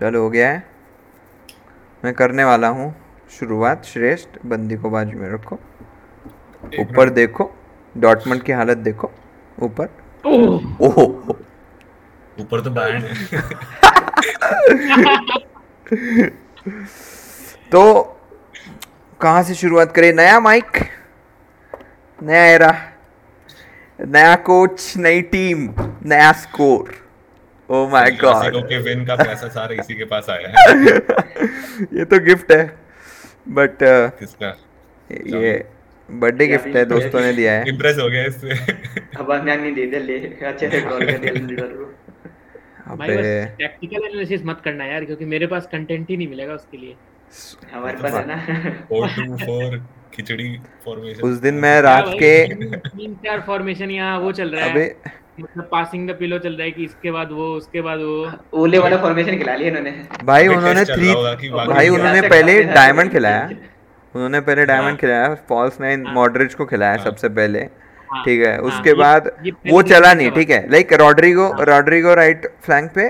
चलो हो गया है। मैं करने वाला हूँ शुरुआत। श्रेष्ठ बंदी को बाजू में रखो। ऊपर देखो डॉटमंड की हालत देखो ऊपर। ओह। ऊपर तो बैंड है। तो कहाँ से शुरुआत करें? नया माइक? नया एरा? नया कोच? नई टीम? नया स्कोर? ओ माय गॉड के विन का पैसा सारा इसी के पास आया है। ये तो गिफ्ट है। बट किसका? ये बर्थडे गिफ्ट है दोस्तों ने दिया है। इम्प्रेस हो गया इससे। अब अज्ञान नहीं दे दे ले अच्छे से कॉल कर दे अबे। टैक्टिकल एनालिसिस मत करना यार क्योंकि मेरे पास कंटेंट ही नहीं मिलेगा उसके लिए। हमारे पास है ना। फोर टू फोर खिचड़ी फॉर्मेशन उस दिन मैं रात के तीन तीन चार फॉर्मेशन यहाँ वो चल रहा है। अबे। मतलब पासिंग द पिलो चल रहा है कि इसके बाद वो उसके बाद वो। ओले वाला फॉर्मेशन खिला लिया इन्होंने। भाई उन्होंने थ्री भाई उन्होंने पहले डायमंड खिलाया। उन्होंने पहले डायमंड हाँ। खिलाया फॉल्स नाइन हाँ। मॉडरिच को खिलाया हाँ। सबसे पहले। हाँ, ठीक है हाँ, उसके बाद वो चला नहीं ठीक है लाइक रॉड्रिगो हाँ। रॉड्रिगो राइट फ्लैंक पे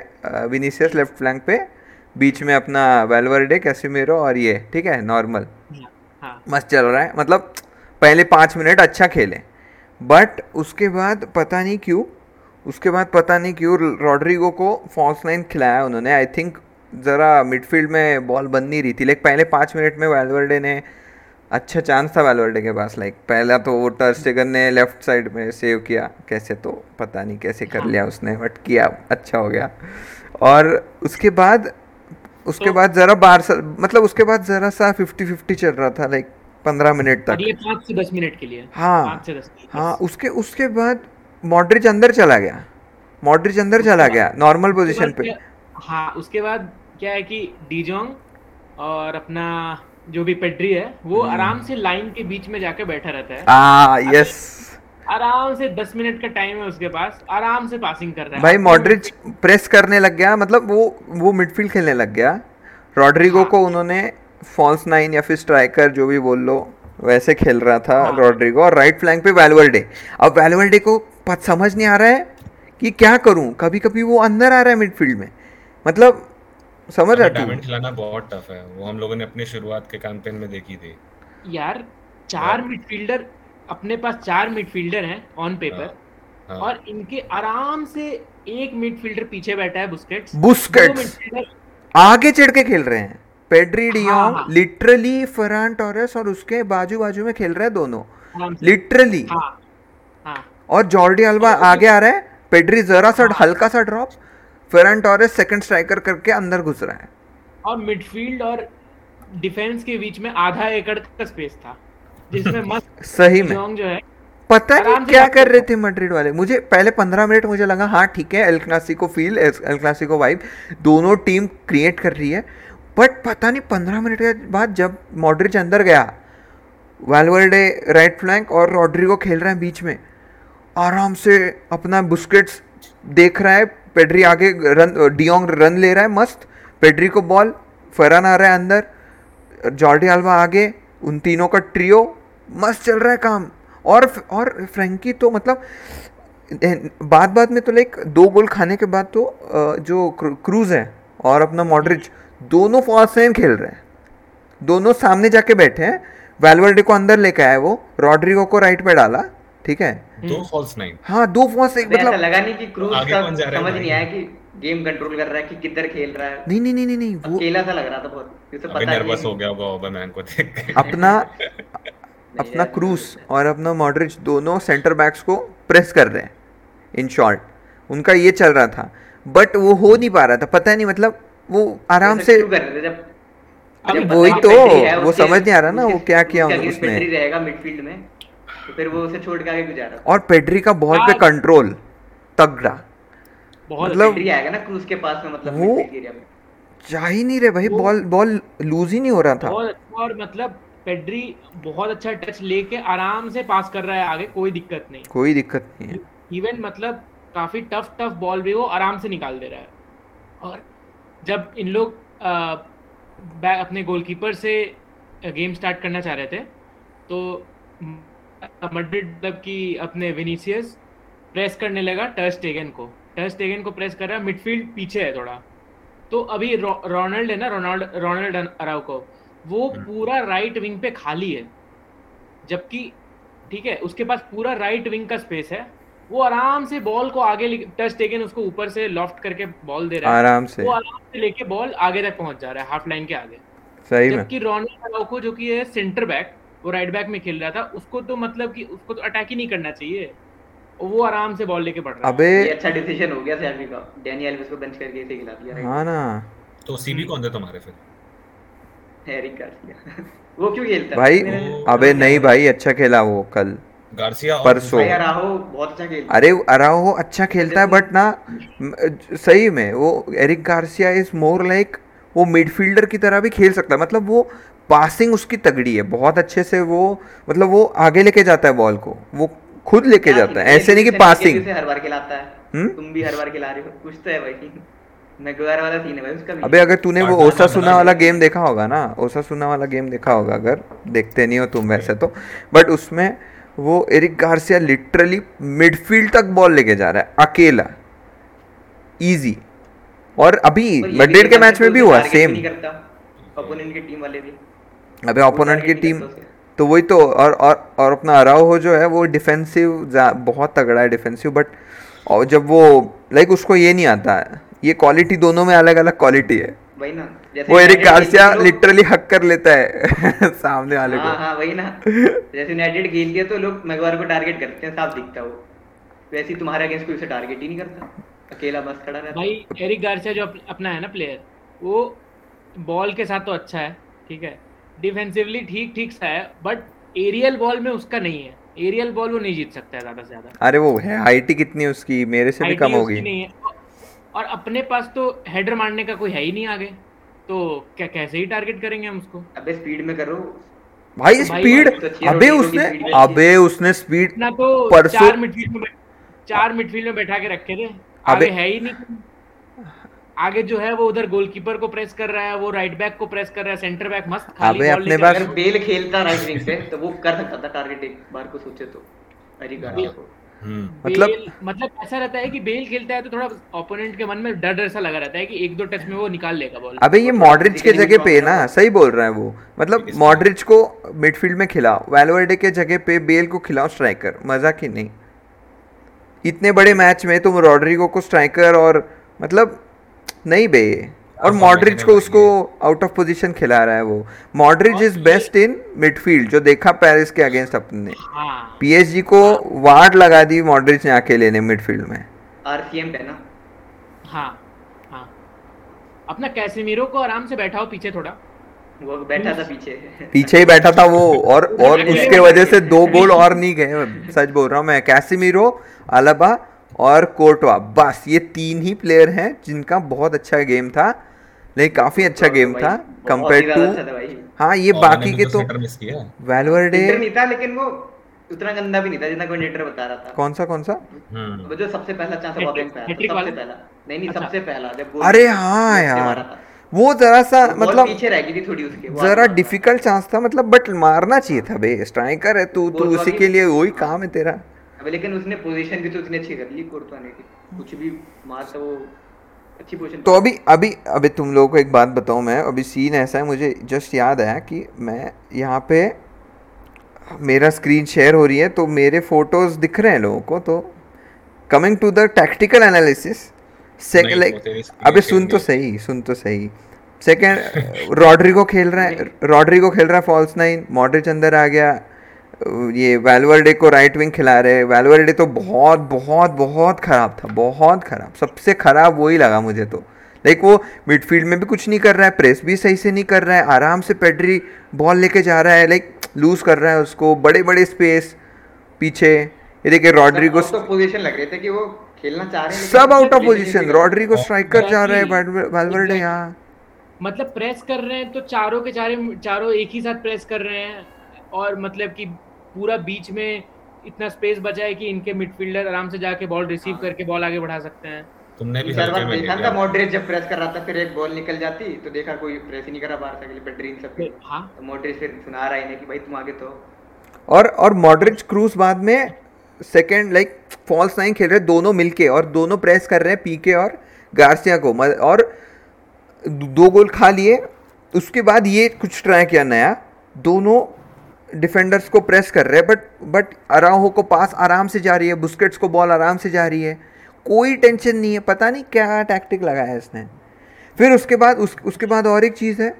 विनीसियस लेफ़्ट फ्लैंक पे बीच में अपना वेलवर्डे कैसिमिरो और ये ठीक है नॉर्मल हाँ, हाँ। मस्त चल रहा है मतलब पहले पाँच मिनट अच्छा खेले। बट उसके बाद पता नहीं क्यों उसके बाद पता नहीं क्यों रॉड्रिगो को फॉल्स नाइन खिलाया उन्होंने। आई थिंक ज़रा मिडफील्ड में बॉल बन नहीं रही थी। लाइक पहले पाँच मिनट में वेलवर्डे ने अच्छा चांस था वेलवर्डे के पास। लाइक पहला तो वो टर्स्टेगन ने लेफ़्ट साइड में सेव किया। कैसे तो पता नहीं कैसे कर लिया उसने बट किया अच्छा हो गया। और उसके बाद उसके तो- बाद ज़रा बार मतलब उसके बाद ज़रा सा फिफ्टी फिफ्टी चल रहा था लाइक पंद्रह मिनट तक। अगले पाँच से दस मिनट के लिए? हाँ से दस हाँ उसके उसके बाद मॉडरिच अंदर चला गया। मॉडरिच अंदर चला गया नॉर्मल पोजीशन पे। हाँ उसके बाद क्या है कि डीजोंग और अपना जो भी पेड्री है वो हम्म। आराम से लाइन के बीच में जाके बैठा रहता है। आ यस आराम से दस मिनट का टाइम है उसके पास आराम से पासिंग कर रहा है। भाई मॉडरिच प्रेस करने लग गया मतलब वो वो मिडफील्ड खेलने लग गया। रॉड्रिगो हाँ। को उन्होंने फॉल्स नाइन या फिर स्ट्राइकर जो भी बोल लो वैसे खेल रहा था हाँ। रॉड्रिगो और राइट फ्लैंक पे वैलवर्डे अब वैलवर्डे को पत समझ नहीं आ रहा है कि क्या करूँ? कभी कभी वो अंदर आ रहा है मिडफील्ड में। मतलब समझ रहा डायमंड खिलाना बहुत टफ है। वो हम लोगों ने अपने शुरुआत के कैंपेन में देखी थी। यार चार मिडफील्डर अपने पास चार मिडफील्डर हैं ऑन पेपर हाँ और इनके आराम से एक मिडफील्डर पीछे बैठा है बुस्केट्स बुस्केट्स आगे चढ़ के खेल रहे हैं। पेड्री हाँ, डियोंग हाँ। लिटरली फरान टोरेस और उसके बाजू बाजू में खेल रहे हैं दोनों। लिटरली हाँ हाँ। और जॉर्डी अल्बा आगे आ रहा है। पेड्री जरा सा हाँ। हल्का सा drop Ferran Torres second striker करके अंदर घुस रहा है। और मिडफील्ड और डिफेंस के बीच में आधा एकड़ का स्पेस था जिसमें मस्त सही में। जो है पता नहीं क्या कर कर रहे थे मैड्रिड वाले? मुझे पहले पंद्रह मिनट मुझे लगा हाँ ठीक है El Clasico feel El Clasico vibe दोनों टीम क्रिएट कर रही है। बट पता नहीं पंद्रह मिनट के बाद जब मॉडरिच अंदर गया वालवर्डे राइट फ्लैंक और रॉड्रिगो खेल रहे हैं बीच में आराम से अपना बुस्केट्स देख रहा है, पेड्री आगे रन डियोंग रन ले रहा है, मस्त। पेड्री को बॉल फरन आ रहा है अंदर, जॉर्डी अल्बा आगे, उन तीनों का ट्रियो, मस्त चल रहा है काम। और और फ्रेंकी तो मतलब बाद बाद में तो लाइक दो गोल खाने के बाद तो जो क्रूज है और अपना मॉडरिच, दोनों फॉल्स नाइन खेल रहे हैं। दोनों सामने जाके बैठे हैं। वेलवर्डे को अंदर लेके आए वो, रॉड्रिगो को राइट पे डाला, ठीक है? दो फॉल्स नाइन हाँ दो फॉल्स एक मतलब लगा नहीं कि क्रूज का समझ नहीं आया कि गेम कंट्रोल कर रहा है कि किधर खेल रहा है। नहीं नहीं नहीं नहीं वो अकेला सा लग रहा था बहुत उसे पता नर्वस हो गया होगा ओबरमैन को देख के। अपना अपना क्रूज और अपना मॉडरिच दोनों सेंटर बैक्स को प्रेस कर रहे हैं इन शॉर्ट उनका ये चल रहा था बट वो हो नहीं पा रहा था पता नहीं मतलब वो आराम से क्यों कर रहे थे जब अबे जब पता वही तो, वो समझ नहीं आ रहा ना, वो क्या किया उसने। रहेगा मिडफील्ड में। तो फिर वो उसे छोड़ के आगे गुजारा। और पेड्री का बॉल पे कंट्रोल तगड़ा। बहुत मतलब- पेड्री आएगा ना क्रूज के पास में मतलब वो- जा ही नहीं रहे भाई बॉल बॉल लूज ही नहीं हो रहा था। अच्छा और मतलब पेड्री बहुत अच्छा टच लेके आराम से पास कर रहा है आगे कोई दिक्कत नहीं। कोई दिक्कत नहीं है। इवन मतलब काफ़ी टफ टफ बॉल भी वो आराम से निकाल दे रहा है। और जब इन लोग अपने गोलकीपर से गेम स्टार्ट करना चाह रहे थे तो मड्रिड मतलब कि अपने विनीसियस प्रेस करने लगा टर्स टेगन को। टर्स टेगन को प्रेस कर रहा है मिडफील्ड पीछे है थोड़ा। तो अभी रोनाल्ड है ना रोनाल्ड रोनाल्ड अराउको वो पूरा राइट विंग पे खाली है। जबकि ठीक है उसके पास पूरा राइट विंग का स्पेस है। वो आराम से बॉल को आगे टच टेकन उसको ऊपर से लॉफ्ट करके बॉल दे रहा है। आराम से। वो आराम से लेके बॉल आगे तक पहुँच जा रहा है हाफ़ लाइन के आगे। सही जबकि रोनाल्ड अराउको जो कि है सेंटर बैक वो राइट बैक में खेल रहा था उसको तो मतलब कि उसको तो अटैक ही नहीं करना चाहिए। वो आराम से बॉल लेके बढ़ रहा है। अबे ये अच्छा डिसीज़न हो गया सैमी का। डैनी एल्विस को बेंच करके इसे खिला दिया। हाँ ना। तो सीबी कौन थे तुम्हारे फिर? हैरी गार्सिया वो क्यों खेलता? है? भाई अबे नहीं भाई अच्छा खेला वो कल। गार्सिया और परसों। अराहो बहुत अच्छा खेलता। अरे अराहो अच्छा खेलता है बट ना सही में वो Eric Garcia is more like वो मिडफील्डर की तरह भी खेल सकता है। मतलब वो पासिंग उसकी तगड़ी है बहुत अच्छे से वो मतलब वो आगे लेके जाता है बॉल को वो खुद लेके जाता है ऐसे नहीं कि पासिंग से हर बार खिलाता है। हम्म? तुम भी हर बार खिला रहे हो कुछ तो है भाई। वाला सीन है भाई उसका भी। अबे अगर तूने वो ओसा सुना वाला गेम देखा होगा ना ओसा सुना वाला गेम देखा होगा अगर देखते नहीं हो तुम वैसे तो बट उसमें वो एरिक गार्सिया लिटरली मिडफील्ड तक बॉल लेके जा रहा है अकेला। इजी और अभी मैड्रिड के मैच में भी हुआ सेम अपोनेंट की टीम वाले भी। अबे ओपोनेंट की टीम तो वही तो और और और अपना अराओ जो है वो डिफेंसिव बहुत तगड़ा है डिफेंसिव बट और जब वो लाइक उसको ये नहीं आता है ये क्वालिटी दोनों में अलग अलग क्वालिटी है। वही ना जैसे वो एरिक गार्सिया लिटरली हक कर लेता है सामने वाले हाँ को। हाँ वही ना। जैसे यूनाइटेड खेलती है तो लोग मैगवायर को टारगेट करते हैं साफ़ दिखता है वो। वैसे ही तुम्हारे अगेंस्ट कोई उसे टारगेट ही नहीं करता। अकेला बस खड़ा रहता। है भाई एरिक गार्सिया जो अपना है ना प्लेयर वो बॉल के साथ तो अच्छा है ठीक है। डिफेंसिवली ठीक ठीक सा है बट एरियल बॉल में उसका नहीं है। एरियल बॉल वो नहीं जीत सकता है ज़्यादा से ज़्यादा। अरे वो है हाइट कितनी उसकी? मेरे से भी कम होगी। नहीं है। और अपने पास तो हेडर मारने का कोई है ही नहीं आगे। तो क्या कैसे ही टारगेट करेंगे हम उसको? अबे स्पीड में करो। भाई भाई, स्पीड तो अबे उसने अबे उसने स्पीड ना तो परसों- चार मिडफील्ड में चार मिडफील्ड में बैठा के रखे थे। अबे- है ही नहीं। आगे जो है वो उधर गोलकीपर को प्रेस कर रहा है वो राइट बैक को प्रेस कर रहा है सेंटर बैक मस्त खाली बॉल अपने पास- अगर बेल खेलता राइट विंग पे तो वो कर सकता था टारगेट एक बार को सोचे तो एरिक गार्सिया को मतलब- मतलब ऐसा रहता है कि बेल खेलता है तो थोड़ा ओपोनेंट के मन में डर डर सा लगा रहता है कि एक दो टच में वो निकाल लेगा बॉल अबे ये मॉडरिच के जगह पे ना सही बोल रहा है वो। मतलब मॉडरिच को मिडफील्ड में खिलाओ वैल्वर्डे के जगह पे बेल को खिलाओ स्ट्राइकर मज़ा की नहीं। इतने बड़े मैच में तुम रॉड्रिगो को स्ट्राइकर और मतलब नहीं बे और हाँ, मॉडरिच formation को उसको आउट ऑफ़ पोजीशन खिला रहा है वो। मॉडरिच और इज़ बेस्ट इन मिडफील्ड जो देखा पेरिस के अगेंस्ट अपने। हाँ। पीएसजी को वार्ड लगा दी मॉडरिच ने अकेले ने मिडफील्ड में। आरसीएम पे ना? हाँ हाँ। अपना कैसेमीरो को आराम से बैठाओ पीछे थोड़ा। वो बैठा था पीछे। पीछे ही बैठा था वो और और उसके वजह से दो गोल और नहीं गए। सच बोल रहा हूँ मैं कैसिमिरो अलाबा और कोर्टवा। बस ये तीन ही प्लेयर हैं जिनका बहुत अच्छा गेम था। लेकिन काफ़ी अच्छा गेम था कंपेयर टू अच्छा हाँ ये बाकी के तो वैल्वर्डे इंटर नहीं था लेकिन वो उतना गंदा भी नहीं था जितना कोऑर्डिनेटर बता रहा था। कौन सा कौन सा? हम्म। वो जो सबसे पहला चांस बॉबिंग पे था सबसे पहला। नहीं नहीं अच्छा। सबसे पहला जब गोल अरे हाँ यार। वो जरा सा मतलब पीछे रह गई थी थोड़ी उसके जरा डिफ़िकल्ट चांस था मतलब बट मारना चाहिए था बे। स्ट्राइकर है तू तू उसी के लिए वही काम है तेरा। अबे लेकिन उसने पोजीशन भी तो उतनी अच्छी कर ली कोर्टवा ने की। कुछ भी मार तो वो अच्छी पोजीशन तो अभी अभी अभी तुम लोगों को एक बात बताऊँ मैं अभी सीन ऐसा है मुझे जस्ट याद आया कि मैं यहाँ पे मेरा स्क्रीन शेयर हो रही है तो मेरे फ़ोटोज़ दिख रहे हैं लोगों को तो coming to the tactical analysis like अबे सुन तो सही सुन तो सही। सेकंड रॉड्रिगो खेल रहा है रॉड्रिगो खेल रहा है फॉल्स नाइन मॉडरिच अंदर आ गया ये वैल्वर्डे को राइट विंग खिला रहे वैल्वर्डे तो बहुत बहुत बहुत ख़राब था बहुत ख़राब। सबसे ख़राब वही लगा मुझे तो। लाइक वो मिडफील्ड में भी कुछ नहीं कर रहा है प्रेस भी सही से नहीं कर रहा है आराम से पेड्री बॉल लेके जा रहा है लाइक लूज कर रहा है उसको बड़े बड़े स्पेस पीछे। ये देखिए रॉड्रिगो आउट ऑफ़ पोजीशन लग रहे थे कि वो खेलना चाह रहे हैं सब आउट ऑफ़ पोजीशन नहीं रॉड्रिगो स्ट्राइकर जा रहा है. वैल्वर्डे यहाँ। मतलब प्रेस कर रहे हैं तो चारों के चारे चारों एक ही साथ प्रेस कर रहे हैं और मतलब कि पूरा बीच में इतना स्पेस बचा है कि इनके मिडफील्डर आराम से जाके बॉल रिसीव हाँ। करके बॉल आगे बढ़ा सकते हैं। तुमने भी हल्के में देखा था लिया। मॉडरेट जब प्रेस कर रहा था फिर एक बॉल निकल जाती तो देखा कोई प्रेस ही नहीं करा बाहर से के लिए पेड्री इन सब फिर- हाँ। तो मॉडरेट फिर सुना रहा है इन्हें कि भाई तुम आगे तो। और और मॉडरिच क्रूज बाद में सेकंड लाइक फॉल्स नाइन खेल रहे दोनों मिलके और दोनों प्रेस कर रहे हैं पीके और गार्सिया को। और दो गोल खा लिए। उसके बाद ये कुछ ट्राई किया नया। दोनों डिफेंडर्स को प्रेस कर रहे हैं बट बट अराहो को पास आराम से जा रही है बुस्केट्स को बॉल आराम से जा रही है। कोई टेंशन नहीं है पता नहीं क्या टैक्टिक लगाया है इसने। फिर उसके बाद उस उसके बाद और एक चीज़ है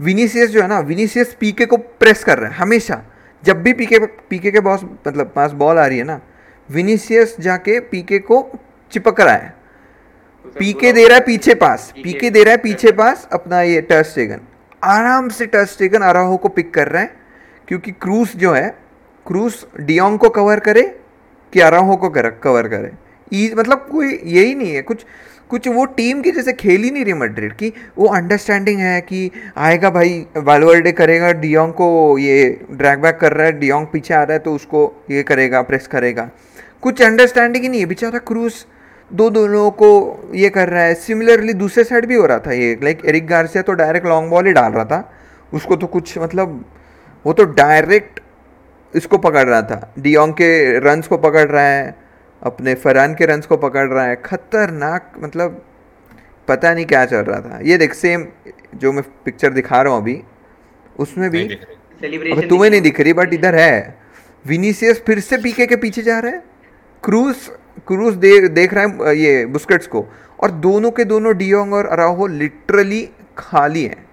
विनीसियस जो है ना विनीसियस पीके को प्रेस कर रहा है हमेशा। जब भी पीके पीके के बॉस मतलब पास बॉल आ रही है ना विनीसियस जाके पीके को चिपक रहा है। पीके दे रहा है पीछे पास पीके दे रहा है पीछे पास अपना ये टच स्टेगन आराम से टच स्टेगन अराहो को पिक कर रहा है। क्योंकि क्रूस जो है क्रूस डियोंग को कवर करे कि अराहो को कर, कवर करे। मतलब कोई यही नहीं है कुछ कुछ वो टीम की जैसे खेल ही नहीं रही मैड्रिड की। वो अंडरस्टैंडिंग है कि आएगा भाई वालवर्डे करेगा डियोंग को ये ड्रैग बैक कर रहा है डियोंग पीछे आ रहा है तो उसको ये करेगा प्रेस करेगा। कुछ अंडरस्टैंडिंग ही नहीं है बेचारा क्रूस दो दोनों को ये कर रहा है। सिमिलरली दूसरे साइड भी हो रहा था ये लाइक एरिक गार्सिया तो डायरेक्ट लॉन्ग बॉल ही डाल रहा था। उसको तो कुछ मतलब वो तो डायरेक्ट इसको पकड़ रहा था। डियोंग के रन्स को पकड़ रहा है अपने फरहान के रन्स को पकड़ रहा है। खतरनाक मतलब पता नहीं क्या चल रहा था। ये देख सेम जो मैं पिक्चर दिखा रहा हूँ अभी उसमें भी अब तुम्हें नहीं दिख रही बट इधर है। विनीसियस फिर से पीके के पीछे जा रहा है। क्रूज क्रूज दे, देख रहा है ये बुस्केट्स को। और दोनों के दोनों डियोंग और अराहो लिटरली खाली हैं।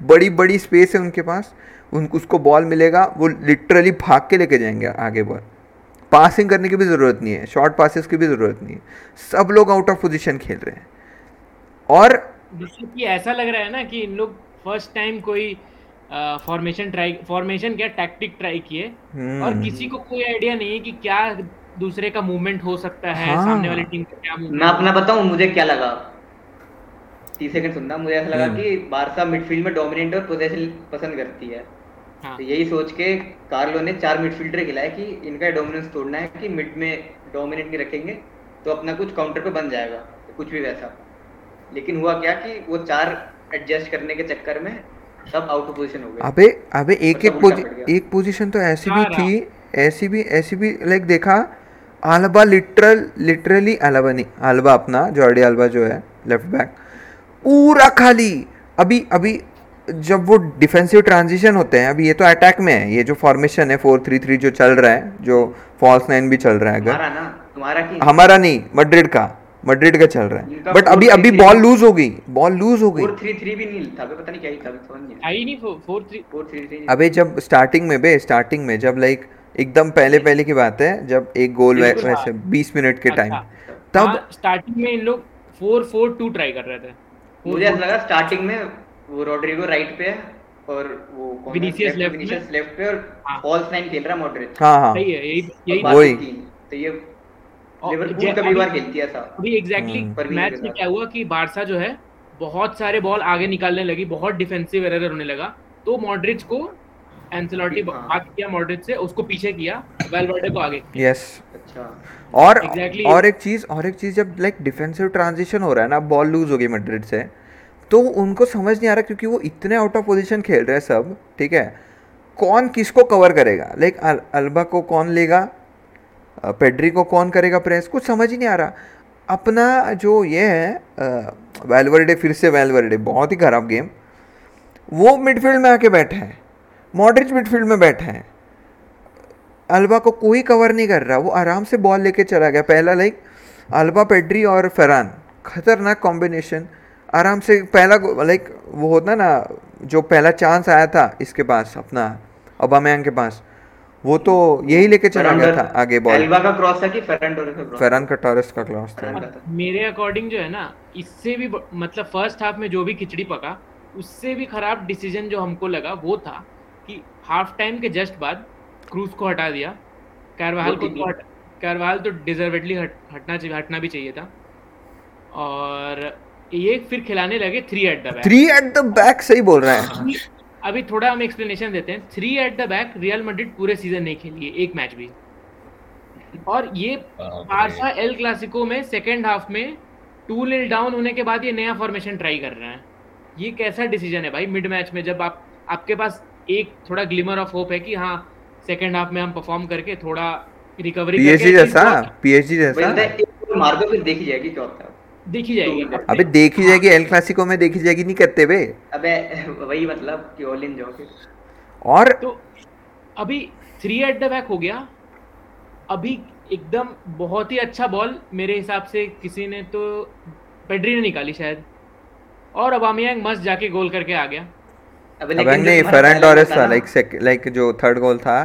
बड़ी बड़ी स्पेस है उनके पास। उनको उसको बॉल मिलेगा वो लिटरली भाग के लेके जाएँगे आगे बॉल पासिंग करने की भी ज़रूरत नहीं है शॉर्ट पासिस की भी ज़रूरत नहीं है। सब लोग आउट ऑफ़ पोजिशन खेल रहे हैं। और कि ऐसा लग रहा है ना कि इन लोग फ़र्स्ट टाइम कोई फॉर्मेशन ट्राई फॉर्मेशन क्या टैक्टिक ट्राई किए। और हम्म। किसी को कोई आइडिया नहीं है कि क्या दूसरे का मूवमेंट हो सकता है हाँ। सामने वाली टीम का क्या मैं अपना बताऊँ मुझे क्या लगा? तीस सेकंड सुनना मुझे ऐसा लगा हम्म। कि बारसा मिडफील्ड में डोमिनेट और पोजेशन पसंद करती है। हाँ। तो यही सोच के कार्लो ने चार मिडफील्डर खिलाया कि इनका डोमिनेंस तोड़ना है कि मिड में डोमिनेट नहीं रखेंगे तो अपना कुछ काउंटर पे बन जाएगा तो कुछ भी वैसा लेकिन हुआ क्या कि वो चार एडजस्ट करने के चक्कर में सब आउट ऑफ़ पोजीशन हो गए अबे अबे एक एक पोजि। एक पोजीशन तो ऐसी भी हाँ, थी ऐसी भी ऐसी भी लाइक देखा आलबा लिटरल लिटरली आलबा नहीं आलबा अपना जॉर्डी आलबा जो है लेफ़्ट बैक पूरा खाली अभी अभी जब वो डिफेंसिव ट्रांजिशन होते हैं अभी ये तो अटैक में है ये जो फॉर्मेशन है फोर थ्री थ्री जो चल रहा है जो फॉल्स नाइन भी चल रहा है अगर। हमारा तुम्हारा की हमारा नहीं मड्रिड का मड्रिड का चल रहा है। बट अभी अभी बॉल लूज हो गई बॉल लूज हो गई। फोर थ्री थ्री भी नहीं था पता नहीं क्या ही था आई नहीं अबे जब स्टार्टिंग में बे स्टार्टिंग में जब लाइक एकदम पहले पहले की बात है जब एक गोल वैसे बीस मिनट के टाइम अच्छा। तब स्टार्टिंग में इन लोग फोर फोर टू ट्राई कर रहे थे। मुझे ऐसा लगा स्टार्टिंग में वो रोड्रिगो राइट पे है और वो कौन है? Vinicius Left- left में। Vinicius लेफ़्ट पे और हाँ। फॉल्स नाइन खेल रहा मॉडरेट हाँ हाँ सही है यही यही वही। तो ये और लिवरपूल कभी बार खेलती है अभी एग्जैक्टली हम्म। मैच में क्या हुआ कि बारसा जो है बहुत सारे बॉल आगे निकालने लगी बहुत डिफेंसिव एरर होने लगा तो मॉडरिच को एंसेलोटी हाँ। भाग किया मॉडरिच से उसको पीछे किया वेलवर्डे को आगे यस अच्छा और Exactly. और एक चीज़ और एक चीज़ जब लाइक डिफेंसिव ट्रांजिशन हो रहा है ना बॉल लूज हो गई मैड्रिड से तो उनको समझ नहीं आ रहा क्योंकि वो इतने आउट ऑफ़ पोजीशन खेल रहे हैं सब, ठीक है? कौन किसको कवर करेगा? लाइक अल्बा को कौन लेगा? पेड्री को कौन करेगा प्रेस कुछ समझ ही नहीं आ रहा। अपना जो ये है वेलवर्डे फिर से वेलवर्डे बहुत ही खराब गेम वो मिडफील्ड में आके बैठे हैं। मॉडरिच मिडफील्ड में बैठे हैं। अल्बा को कोई कवर नहीं कर रहा। वो आराम से बॉल लेके चला गया। पहला लाइक अल्बा, पेड्री और फरहान खतरनाक कॉम्बिनेशन आराम से पहला लाइक वो होता ना जो पहला चांस आया था इसके पास अपना अबामैंग के पास वो तो यही लेके चला गया था आगे बॉल एल्बा का क्रॉस था कि फेरन टोरेस का क्रॉस फरहान का टॉरस का क्लॉस था। मेरे अकॉर्डिंग जो है ना इससे भी मतलब फ़र्स्ट हाफ़ में जो भी खिचड़ी पका उससे भी खराब डिसीज़न जो हमको लगा वो था कि हाफ़ टाइम के जस्ट बाद क्रूज को हटा दिया। कारवाल को तो कारवाल तो डिजर्वेडली हट, हटना चाहिए हटना भी चाहिए था। और ये फिर खिलाने लगे three at the back three at the back सही बोल रहे हैं। अभी थोड़ा हम एक्सप्लेनेशन देते हैं। Three at the back Real Madrid पूरे सीज़न नहीं खेली है एक मैच भी। और ये बारसा एल क्लासिको में सेकेंड हाफ़ में टू नील डाउन होने के बाद ये नया फॉर्मेशन ट्राई कर रहे हैं। ये कैसा डिसीज़न है भाई? मिड मैच में जब आप आपके पास एक थोड़ा ग्लिमर ऑफ़ होप है कि हाँ सेकेंड हाफ़ में हम परफॉर्म करके थोड़ा रिकवरी पीएचडी जैसा पीएचडी जैसा। बोलता एक गोल मार दो फिर देखी जाएगी क्या होता है। देखी जाएगी तो- अबे देखी हाँ, जाएगी एल क्लासिको में देखी जाएगी नहीं करते बे अबे वही मतलब कि ऑल इन जाओ फिर। और तो अभी थ्री एट द बैक हो गया। अभी एकदम बहुत ही अच्छा बॉल मेरे हिसाब से किसी ने तो पेड्री ने निकाली शायद। और अबामियांग मस्त जाके गोल करके आ गया। अबे लेकिन जो नहीं तुम्हारा फेरन पहला टोरेस था लाइक लाइक जो थर्ड गोल था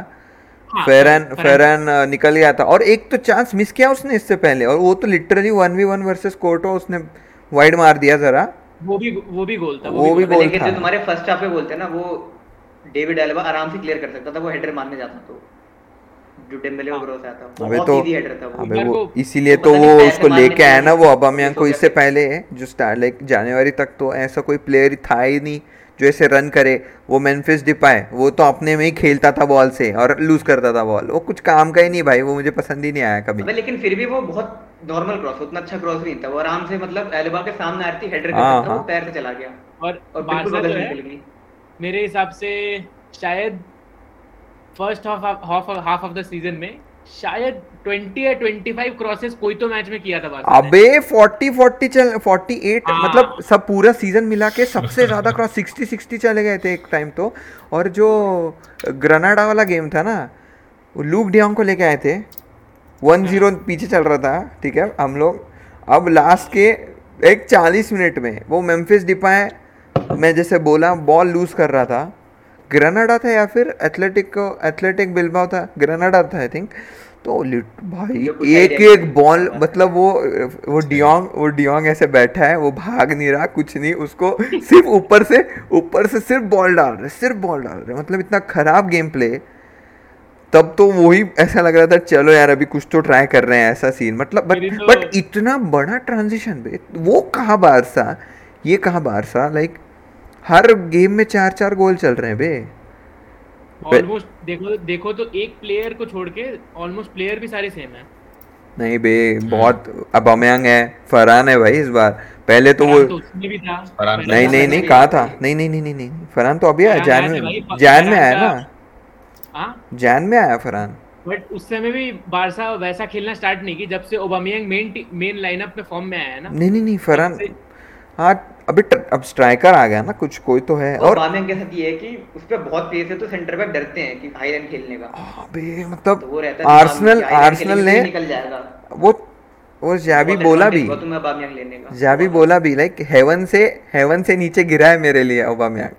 हाँ, फेरन फेरन- फेरन निकल गया था। और एक तो चांस मिस किया उसने इससे पहले और वो तो literally one v one versus Courtois उसने वाइड मार दिया जरा। वो भी वो भी गोल था वो वो भी गोल लेकिन था। जो तुम्हारे फ़र्स्ट हाफ़ पे बोलते हैं ना वो डेविड एल्बा आराम से क्लियर कर सकता था वो हेडर मारने जाता तो। जो डेम्बेले को क्रॉस आया था अबे तो इजी हेडर था वो। अबे वो इसीलिए तो वो उसको लेके आया ना वो अबामियांग को इससे पहले जो स्टार्ट लाइक जनवरी तक तो ऐसा कोई प्लेयर था ही नहीं। जो ऐसे रन करे वो मेम्फिस डिपाए वो तो अपने में ही खेलता था बॉल से और लूज करता था बॉल वो कुछ काम का ही नहीं भाई वो मुझे पसंद ही नहीं आया कभी। लेकिन फिर भी वो बहुत नॉर्मल क्रॉस उतना अच्छा क्रॉस नहीं था। वो आराम से मतलब एल्बा के सामने आ रही थी हेडर कर हाँ, सकता वो हाँ। पैर से चला गया। और और बिल्कुल है निकल। गई मेरे हिसाब से शायद first half half half of the season में शायद 20 या 25 क्रॉसेस कोई तो मैच में किया था ने। अबे 40 40 चल 48 हाँ। मतलब सब पूरा सीज़न मिला के सबसे ज़्यादा क्रॉस 60 60 चले गए थे एक टाइम तो। और जो ग्रनाडा वाला गेम था ना वो लूक डियोंग को लेके आए थे। वन ज़ीरो पीछे चल रहा था ठीक है हम लोग। अब लास्ट के एक 40 मिनट में वो मेम्फिस डिपाए मैं जैसे बोला बॉल लूज कर रहा था। ग्रेनाडा था या फिर एथलेटिक एथलेटिक बिल्बाओ था? ग्रेनाडा था आई थिंक तो लिट भाई एक एक बॉल मतलब वो वो डियोंग वो डियोंग ऐसे बैठा है वो भाग नहीं रहा कुछ नहीं उसको सिर्फ़ ऊपर से ऊपर से सिर्फ़ बॉल डाल रहे सिर्फ़ बॉल डाल रहे मतलब इतना खराब गेम प्ले तब तो वही ऐसा लग रहा था चलो यार अभी कुछ तो ट्राई कर रहे हैं ऐसा सीन मतलब बट तो- बट इतना बड़ा ट्रांजिशन बे वो कहाँ बारसा? ये कहाँ बारसा? लाइक हर गेम में चार चार गोल चल रहे हैं बे। ऑलमोस्ट देखो देखो तो एक प्लेयर को छोड़ के ऑलमोस्ट प्लेयर भी सारे सेम है। नहीं बे बहुत अबामयांग है फरहान है भाई इस बार। पहले तो वो तो भी था। फरहान नहीं नहीं नहीं नहीं कहा था। नहीं नहीं नहीं नहीं नहीं फरहान तो अभी आया जैन में जैन में आया ना? हाँ? जैन में आया फरहान। बट उस समय भी बारसा वैसा खेलना स्टार्ट नहीं की जब से ओबामियांग मेन मेन लाइनअप में फॉर्म में आया है ना। नहीं नहीं नहीं फरहान हाँ अभी अब स्ट्राइकर आ गया ना कुछ कोई तो है और के साथ ये है कि उस पे बहुत पेस है तो सेंटर बैक डरते हैं कि हाई रन खेलने का। अबे तो मतलब है आर्सेनल दिमाग में कि high run आर्सेनल ने तो निकल जाएगा। वो वो जाबी बोला भी। जाबी बोला भी लाइक हेवन से हेवन से नीचे गिरा है मेरे लिए ओबामयांग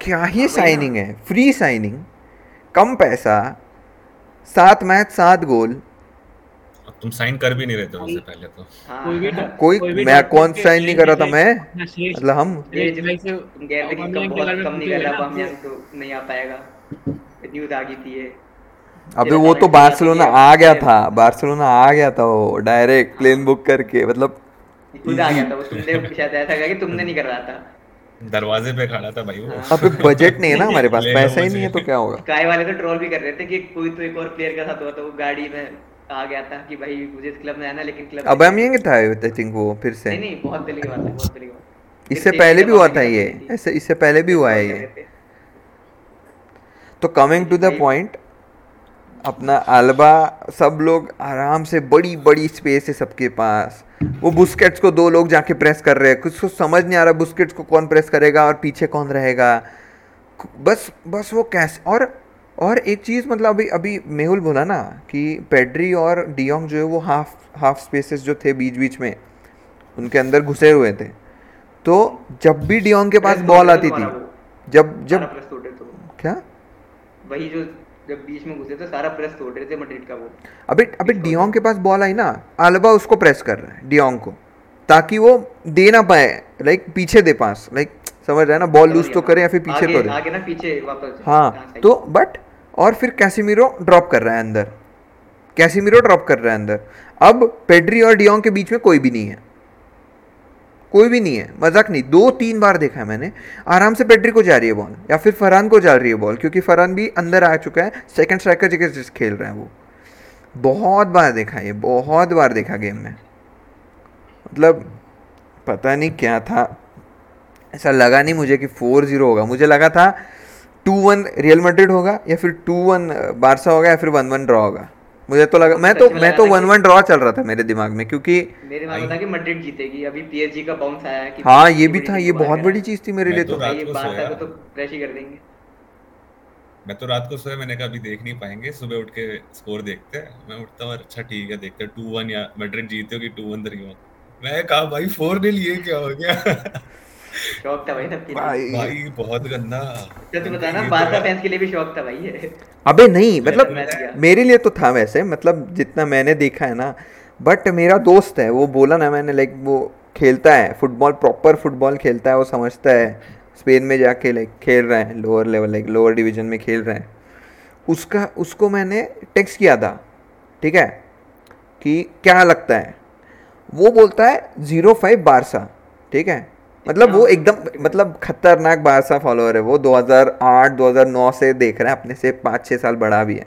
क्या ही हाँ। साइनिंग है फ्री साइनिंग कम पैसा सात मैच सात गोल अब तुम साइन कर भी नहीं रहे थे उससे पहले तो। हाँ। कोई भी कोई भी मैं कौन साइन नहीं कर रहा था मैं? मतलब हम रहे कि कम बहुत कम नहीं कर रहा बामियांग तो नहीं आ पाएगा। न्यूज़ आ गई थी ये। अबे वो तो बार्सिलोना आ गया था बार्सिलोना आ गया था वो डायरेक्ट प्लेन बुक करके मतलब खुद आ गया था वो तुमने शायद ऐसा कहा कि तुमने नहीं करवाया था। दरवाजे पे खड़ा था भाई वो। अबे बजट नहीं है ना हमारे पास पैसा ही नहीं है तो क्या होगा? स्काई वाले तो ट्रोल भी कर रहे थे कि कोई तो एक और प्लेयर के साथ हुआ था वो गाड़ी में आ गया था कि भाई मुझे इस क्लब में आना लेकिन क्लब अब हम था आई थिंक वो फिर से। नहीं नहीं बहुत पहले की बात है बहुत पहले की बात इससे पहले भी हुआ था ये। ऐसे इससे पहले भी हुआ है ये। तो कमिंग टू द पॉइंट अपना अल्बा सब लोग आराम से बड़ी बड़ी स्पेस है सबके पास। वो बुस्केट्स को दो लोग जाके प्रेस कर रहे हैं। कुछ को समझ नहीं आ रहा बुस्केट्स को कौन प्रेस करेगा और पीछे कौन रहेगा। बस बस वो कैसे और और एक चीज़ मतलब अभी अभी मेहुल बोला ना कि पेड्री और डियोंग जो है वो हाफ़ हाफ़ स्पेसेस जो थे बीच बीच में उनके अंदर घुसे हुए थे। तो जब भी डियोंग के पास बॉल आती तो थी। जब जब तो क्या? वही जो जब बीच में घुसे थे सारा प्रेस तोड़ रहे थे मैड्रिड का वो। अबे अबे डियोंग के पास बॉल आई ना अल्बा उसको प्रेस कर रहा है डियोंग को ताकि वो दे ना पाए लाइक पीछे दे पास लाइक समझ रहा है ना बॉल लूज तो करे या फिर पीछे तो आगे ना पीछे वापस हाँ तो बट और फिर कैसीमीरो ड्रॉप कर रहा है अंदर। कैसीमीरो ड्रॉप कर रहा है अंदर। अब पेड्री और डियोंग के बीच में कोई भी नहीं है। कोई भी नहीं है। मज़ाक नहीं। दो तीन बार देखा है मैंने। आराम से पेड्री को जा रही है बॉल, या फिर फरहान को जा रही है बॉल, क्योंकि फरहान भी अंदर आ चुका है। सेकंड स्ट्राइकर जगह खेल रहा है वो। बहुत बार देखा ये। बहुत बार देखा गेम में। मतलब पता नहीं क्या था। ऐसा लगा नहीं मुझे कि फोर ज़ीरो होगा। मुझे लगा था टू वन रियल मैड्रिड होगा या फिर टू वन बारसा होगा या फिर वन वन ड्रॉ होगा? मुझे तो लगा मैं तो मैं तो वन वन ड्रॉ चल रहा था मेरे दिमाग में क्योंकि मेरे दिमाग में था कि मैड्रिड जीतेगी अभी पीएसजी का बाउंस आया है कि हाँ ये भी था ये बहुत बड़ी चीज़ थी मेरे लिए तो तो। रात बारसा को तो क्रैश ही कर देंगे। मैं तो रात को सोया मैंने कहा अभी देख नहीं पाएँगे सुबह उठ के स्कोर देखते हैं। मैं उठता हूँ अच्छा ठीक है देखते हैं टू वन या मैड्रिड जीते होगी टू वन थ्री वन मैं कहा भाई फोर नील ये क्या हो गया? शौक था भाई सबके भाई भाई बहुत गंदा। तो तू बता ना तो बारसा फैंस के लिए भी शौक था भाई ये। अबे नहीं मतलब मेरे लिए तो था वैसे मतलब जितना मैंने देखा है ना। बट मेरा दोस्त है वो बोला ना मैंने लाइक वो खेलता है फुटबॉल प्रॉपर फुटबॉल खेलता है वो समझता है। स्पेन में जाके लाइक खेल रहे हैं lower level like lower division में खेल रहे हैं। उसका उसको मैंने टेक्स्ट किया था ठीक है कि क्या लगता है? वो बोलता है ज़ीरो फाइव बारसा ठीक है। मतलब वो एकदम मतलब खतरनाक बारसा फॉलोअर है वो। 2008 2009 से देख रहा है अपने से पाँच छः साल बड़ा भी है।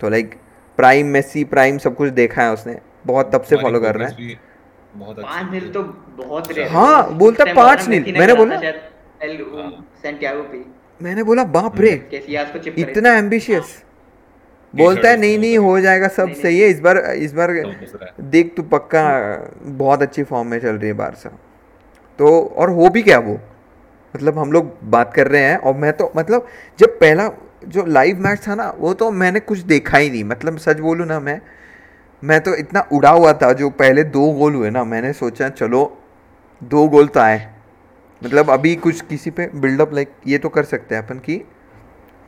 तो लाइक प्राइम मेसी प्राइम सब कुछ देखा है उसने। बहुत तब से फॉलो कर रहा है। अच्छी पाँच नील तो बहुत हाँ, बोलता पाँच नील, मैंने बोला। हाँ। सैंटियागो पे। मैंने बोला बाप रे चिप करे इतना एम्बिशियस बोलता है नहीं नहीं हो जाएगा सब सही है। इस बार इस बार। देख तू पक्का बहुत अच्छी फॉर्म में चल रही है बारसा तो और हो भी क्या वो। मतलब हम लोग बात कर रहे हैं, और मैं तो मतलब जब पहला जो लाइव मैच था ना, वो तो मैंने कुछ देखा ही नहीं। मतलब सच बोलूँ ना मैं मैं तो इतना उड़ा हुआ था जो पहले दो गोल हुए ना, मैंने सोचा चलो, दो गोल तो आए। मतलब अभी कुछ किसी पे बिल्डअप लाइक ये तो कर सकते हैं अपन की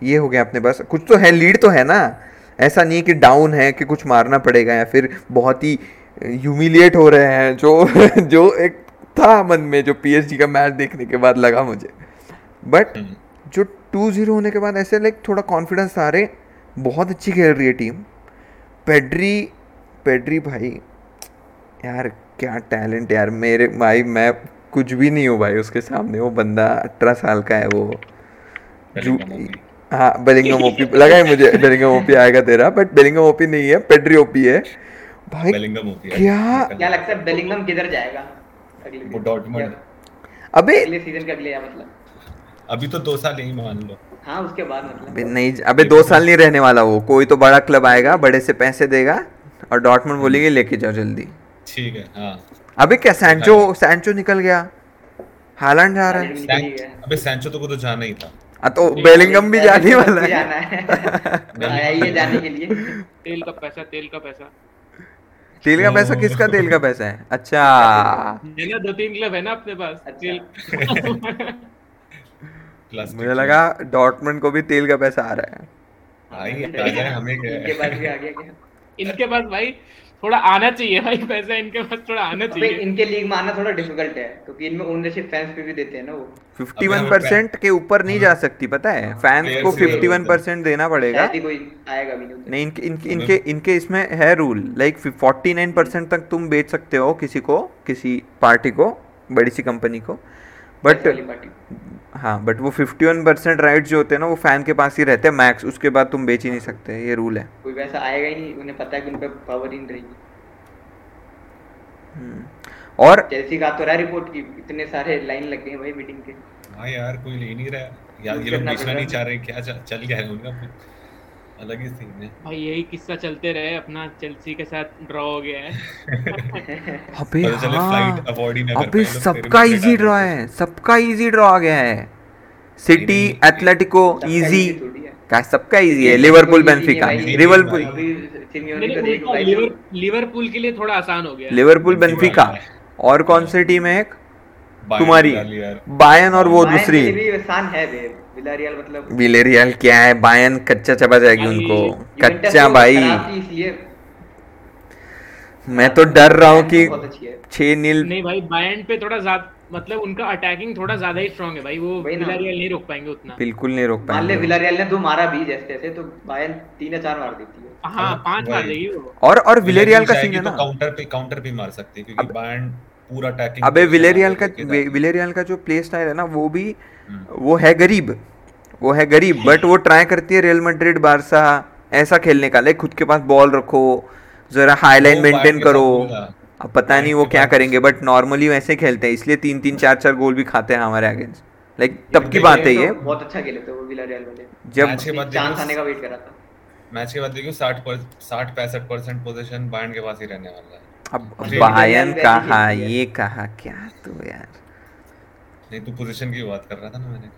ये हो गया अपने पास। कुछ तो है लीड तो है ना। ऐसा नहीं कि डाउन है, कि कुछ मारना पड़ेगा या फिर बहुत ही ह्यूमिलिएट हो रहे हैं, जो जो एक था मन में जो पीएसजी का मैच देखने के बाद लगा मुझे। बट हम्म। जो टू ज़ीरो होने के बाद ऐसे लाइक थोड़ा कॉन्फिडेंस आ रहे बहुत अच्छी खेल रही है टीम पेड्री पेड्री भाई यार क्या टैलेंट यार मेरे भाई मैं कुछ भी नहीं हूँ भाई उसके सामने वो बंदा अठारह साल का है वो। जू हाँ बेलिंगम ओपी लगा है मुझे बेलिंगम ओपी आएगा तेरा बट बेलिंगम ओपी नहीं है पेड्री ओपी है। भाई बेलिंगम क्या- क्या लगता है बेलिंगम किधर जाएगा? वो डॉर्टमंड अबे अगले सीज़न का अगले या मतलब। अभी तो दो साल यही मान लो। हाँ उसके बाद मतलब। अबे नहीं अबे दो साल नहीं रहने वाला वो। कोई तो बड़ा क्लब आएगा बड़े से पैसे देगा और डॉटमंड बोलेंगे लेके जाओ जल्दी। ठीक है हाँ। अबे क्या सैंचो सैंचो निकल गया? हालैंड जा रहा है। ही। अबे सैंचो तो को तो जाना ही था। हाँ तो बेलिंगम भी जाने वाला है। जाना है। आया ही है जाने के लिए। तेल का पैसा तेल का पैसा। तेल का पैसा किसका तेल का पैसा है? अच्छा। ये ना दो तीन क्लब है ना अपने पास अच्छा। मुझे लगा डॉटमंड को भी तेल का पैसा आ रहा है। आ गया हमें इनके पास भी आ गया क्या? इनके पास भाई थोड़ा आना चाहिए भाई पैसा इनके पास थोड़ा आना अबे चाहिए। इनके लीग में आना थोड़ा डिफ़िकल्ट है क्योंकि इनमें ओनरशिप फैंस पे भी देते हैं ना वो। फिफ्टी वन परसेंट के ऊपर नहीं जा सकती पता है? फैंस को के लिए फिफ्टी वन होता है। परसेंट देना पड़ेगा। शायद कोई आएगा भी नहीं नहीं इनके इनके इनके इनके इसमें है rule like forty nine percent तक तुम बेच सकते हो किसी को किसी पार्टी को बड़ी सी कंपनी को। बट हाँ बट वो फिफ्टी वन परसेंट राइट जो होते हैं ना वो फ़ैन के पास ही रहते हैं मैक्स उसके बाद तुम बेच ही नहीं सकते ये रूल है। कोई वैसा आएगा ही नहीं उन्हें पता है कि उन पे पावर इन रहेगी। और चेल्सी का तो रहा रिपोर्ट की इतने सारे लाइन लग गए भाई मीटिंग के। हाँ यार कोई ले नहीं रहा। यार ये लोग बेचना नहीं चाह रहे क्या चल, क्या है उनका। अलग ही सीन है भाई यही किस्सा चलते रहे अपना चेल्सी के साथ ड्रॉ हो गया है अबे हाँ ही अबे सबका इजी ड्रॉ है। है सबका इजी ड्रॉ आ गया है सिटी एथलेटिको इजी क्या सबका इजी है लिवरपूल है बेंफिका लिवरपूल लिवरपूल के लिए थोड़ा आसान हो गया है। लिवरपूल बेंफिका बेंफिका और कौन सी टीम है एक तुम्हारी बायन और वो दूसरी। है बे मतलब विलेरियल क्या है? बायन कच्चा चबा जाएगी उनको। कच्चा तो भाई। मैं तो डर रहा हूँ कि छह नील नहीं भाई बायर्न पे थोड़ा ज़्यादा मतलब उनका अटैकिंग थोड़ा ज़्यादा ही स्ट्रांग है भाई। वो। विलारियल नहीं रोक पाएँगे उतना। बिल्कुल नहीं रोक पाएँगे। विलारियल ने दो मारा भी जैसे तैसे तो बायर्न तीन या चार मार देती है। हाँ पाँच मार देगी वो। और और विलेरियल का सीन है तो ना। काउंटर पे काउंटर भी मार सकती है क्योंकि बायर्न पूरा अटैकिंग अबे विलेरियल का विलेरियल का जो प्ले स्टाइल है ना वो भी वो है गरीब वो है गरीब बट वो ट्राई करती है रियल मैड्रिड बारसा ऐसा खेलने का। लाइक खुद के पास बॉल रखो जरा हाई लाइन मेंटेन करो। अब पता नहीं वो क्या करेंगे बट नॉर्मली वैसे खेलते हैं इसलिए तीन तीन चार चार गोल भी खाते हैं हमारे अगेंस्ट लाइक तब की बात है तो ये। बहुत अच्छा खेले थे वो विलारियल वाले। जब चांस आने का वेट करा था। मैच के बाद देखियो 60 पर 60 65 परसेंट पोजीशन बायर्न के पास ही रहने वाला है। अब बायन कहा ये कहा क्या तू यार? नहीं तू पोजीशन की बात कर रहा था ना मैंने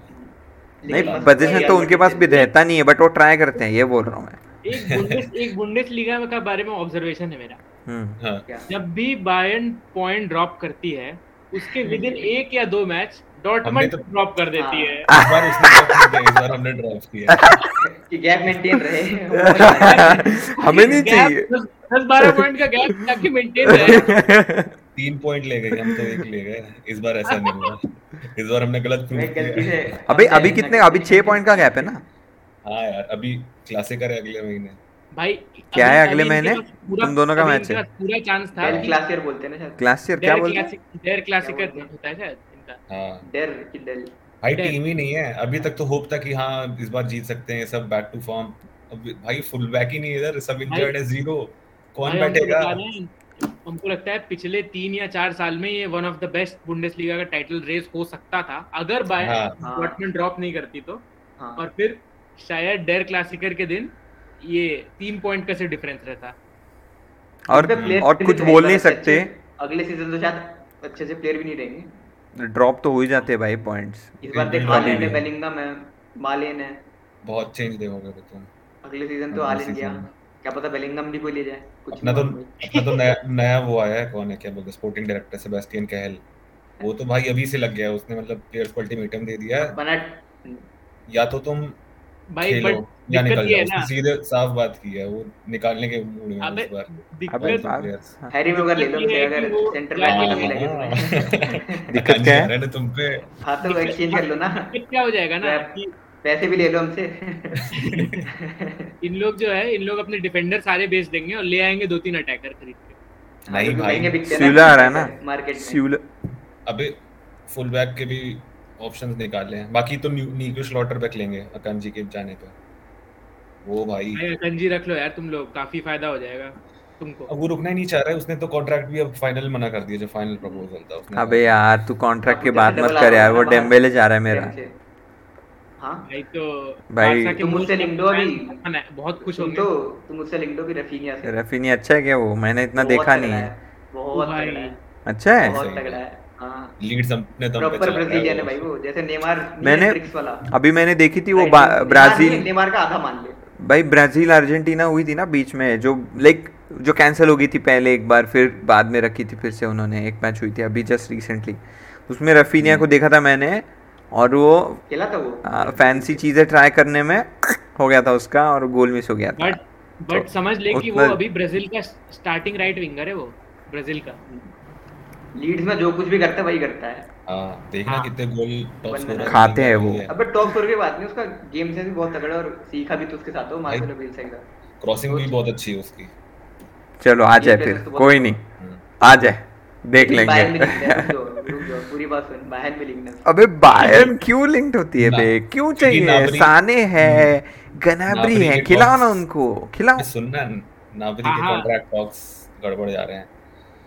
नहीं पोजीशन तो उनके पास भी रहता नहीं है बट वो ट्राई करते हैं ये बोल रहा हूँ मैं। एक बुंडेस एक बुंडेस लीगा का बारे में ऑब्जर्वेशन है मेरा। हम्म। हाँ। जब भी बायन पॉइंट ड्रॉप करती है उसके विद इन एक या दो मैच तो- ड्रॉप कर देती है। इस बार उसने नहीं किया, इस बार हमने ड्रॉप किया। कि गैप मेंटेन रहे। हमें नहीं चाहिए। दस बारह पॉइंट का गैप ताकि मेंटेन रहे। तीन पॉइंट ले गए हम तो एक ले गए। इस बार ऐसा नहीं हुआ। इस बार हमने गलत प्रूव किया। से अभी अभी कितने अभी छह पॉइंट का गैप है ना? हाँ यार अभी क्लासिकर है अगले महीने। भाई क्या है अगले महीने? तुम दोनों का मैच है। पूरा चांस था क्लासियर बोलते हैं ना शायद। क्लास ईयर क्या बोलते हैं? डेयर क्लासिकर हैं? होता है शायद इनका। हाँ। की डेल भाई टीम ही नहीं है। अभी तक तो होप था कि हाँ इस बार जीत सकते हैं सब बैक टू फॉर्म अब भाई फुल बैक ही नहीं है इधर सब इंजर्ड है ज़ीरो कौन बैठेगा? हमको लगता है पिछले तीन या चार साल में ये one of the best Bundesliga का टाइटल रेस हो सकता था अगर बाय। हाँ। ड्रॉप नहीं करती तो। हाँ। और फिर शायद डेयर क्लासिकर के दिन ये तीन पॉइंट का से डिफरेंस रहता। और और कुछ बोल नहीं सकते। अगले सीज़न तो शायद अच्छे से प्लेयर भी नहीं रहेंगे। ड्रॉप तो हो ही जाते हैं भाई पॉइंट्स इस बार देख हालैंड है बेलिंगम है मालेन है। बहुत चेंज देखोगे तो। तुम अगले सीज़न तो अगले गया। क्या पता बेलिंगम भी कोई ले जाए कुछ अपना तो। अपना तो नया नया वो आया है कौन है क्या बोलते स्पोर्टिंग डायरेक्टर सेबेस्टियन कैहल वो तो भाई अभी से लग गया है उसने मतलब प्लेयर्स को अल्टीमेटम दे दिया है। बना या तो तुम भाई खेलो बट या निकल जाओ। उसने सीधे साफ़ बात की है वो निकालने के मूड में है अबे इस बार। अबे दिक्कत बात हाँ। हैरी वगैरह ले लो अगर सेंटर बैक में लगे तो दिक्कत क्या है? ना तुम पे हाँ तो एक्सचेंज कर लो ना। क्या हो जाएगा ना कि पैसे भी ले लो हमसे। इन लोग जो है इन लोग अपने डिफेंडर सारे बेच देंगे और ले आएँगे दो तीन अटैकर खरीद के। नहीं भाई महँगे बिकते हैं स्यूला आ रहा है ना? मार्केट में। स्यूल अबे फुल बैक के भी ऑप्शंस निकाले हैं बाकी तो नीको स्लॉटर बैक लेंगे अकांजी के जाने पे। वो भाई भाई कंजी रख लो यार तुम लोग काफ़ी फ़ायदा हो जाएगा तुमको। अब वो रुकना ही नहीं चाह रहा है उसने तो कॉन्ट्रैक्ट भी अब फाइनल मना कर दिया जो फाइनल प्रपोजल था उसने। अबे यार तू कॉन्ट्रैक्ट की बात मत कर यार वो डेम्बेले जा रहा है मेरा। हाँ। भाई तो भाई- के तुम मुझसे लिंक दो अभी। बहुत खुश तुम होंगे। तो तुम मुझसे लिंक दो भी रफीनिया से। रफीनी अच्छा है क्या वो? मैंने इतना देखा नहीं। है बहुत। तगड़ा है। अच्छा है? बहुत तगड़ा है। है। हाँ लीड्स अपने दम पे चल रहा ब्राजीलियन है वो। भाई वो। जैसे नेमार मैंने- वाला। अभी मैंने देखी थी वो ब्राज़ील नेमार का आधा मान ले। भाई ब्राज़ील अर्जेंटीना हुई थी ना बीच में जो लाइक जो कैंसिल हो गई थी पहले एक बार फिर बाद में रखी थी फिर से उन्होंने एक मैच हुई थी अभी जस्ट रिसेंटली उसमें रफीनिया को देखा था मैंने और वो खेला था वो? आ, फैंसी चीज़ें ट्राई करने में हो गया था उसका और गोल मिस हो गया था। बट बट तो समझ ले कि वो अभी ब्राज़ील का स्टार्टिंग राइट विंगर है वो ब्राज़ील का। लीड्स में जो कुछ भी करता है वही करता है। हाँ देखना हाँ। कितने गोल टॉप स्कोरर खाते हैं वो। अबे टॉप स्कोर की बात नहीं उसका गेम सेंस भी बहुत तगड़ा और सीखा भी तो उसके साथ हो मार्सेलो बिल्सा का। क्रॉसिंग भी बहुत अच्छी है उसकी। चलो आ जाए फिर तो कोई नहीं। हम्म। आ जाए देख लेंगे। है, पूरी बात सुन बायर्न में लिखना अबे बायर्न क्यों लिंक्ड होती है बे? क्यों चाहिए? साने है गनाब्री नाबरी है खिलाओ ना उनको खिलाओ सुनना नाबरी हाँ, के हाँ। कॉन्ट्रैक्ट टॉक्स गड़बड़ जा रहे हैं।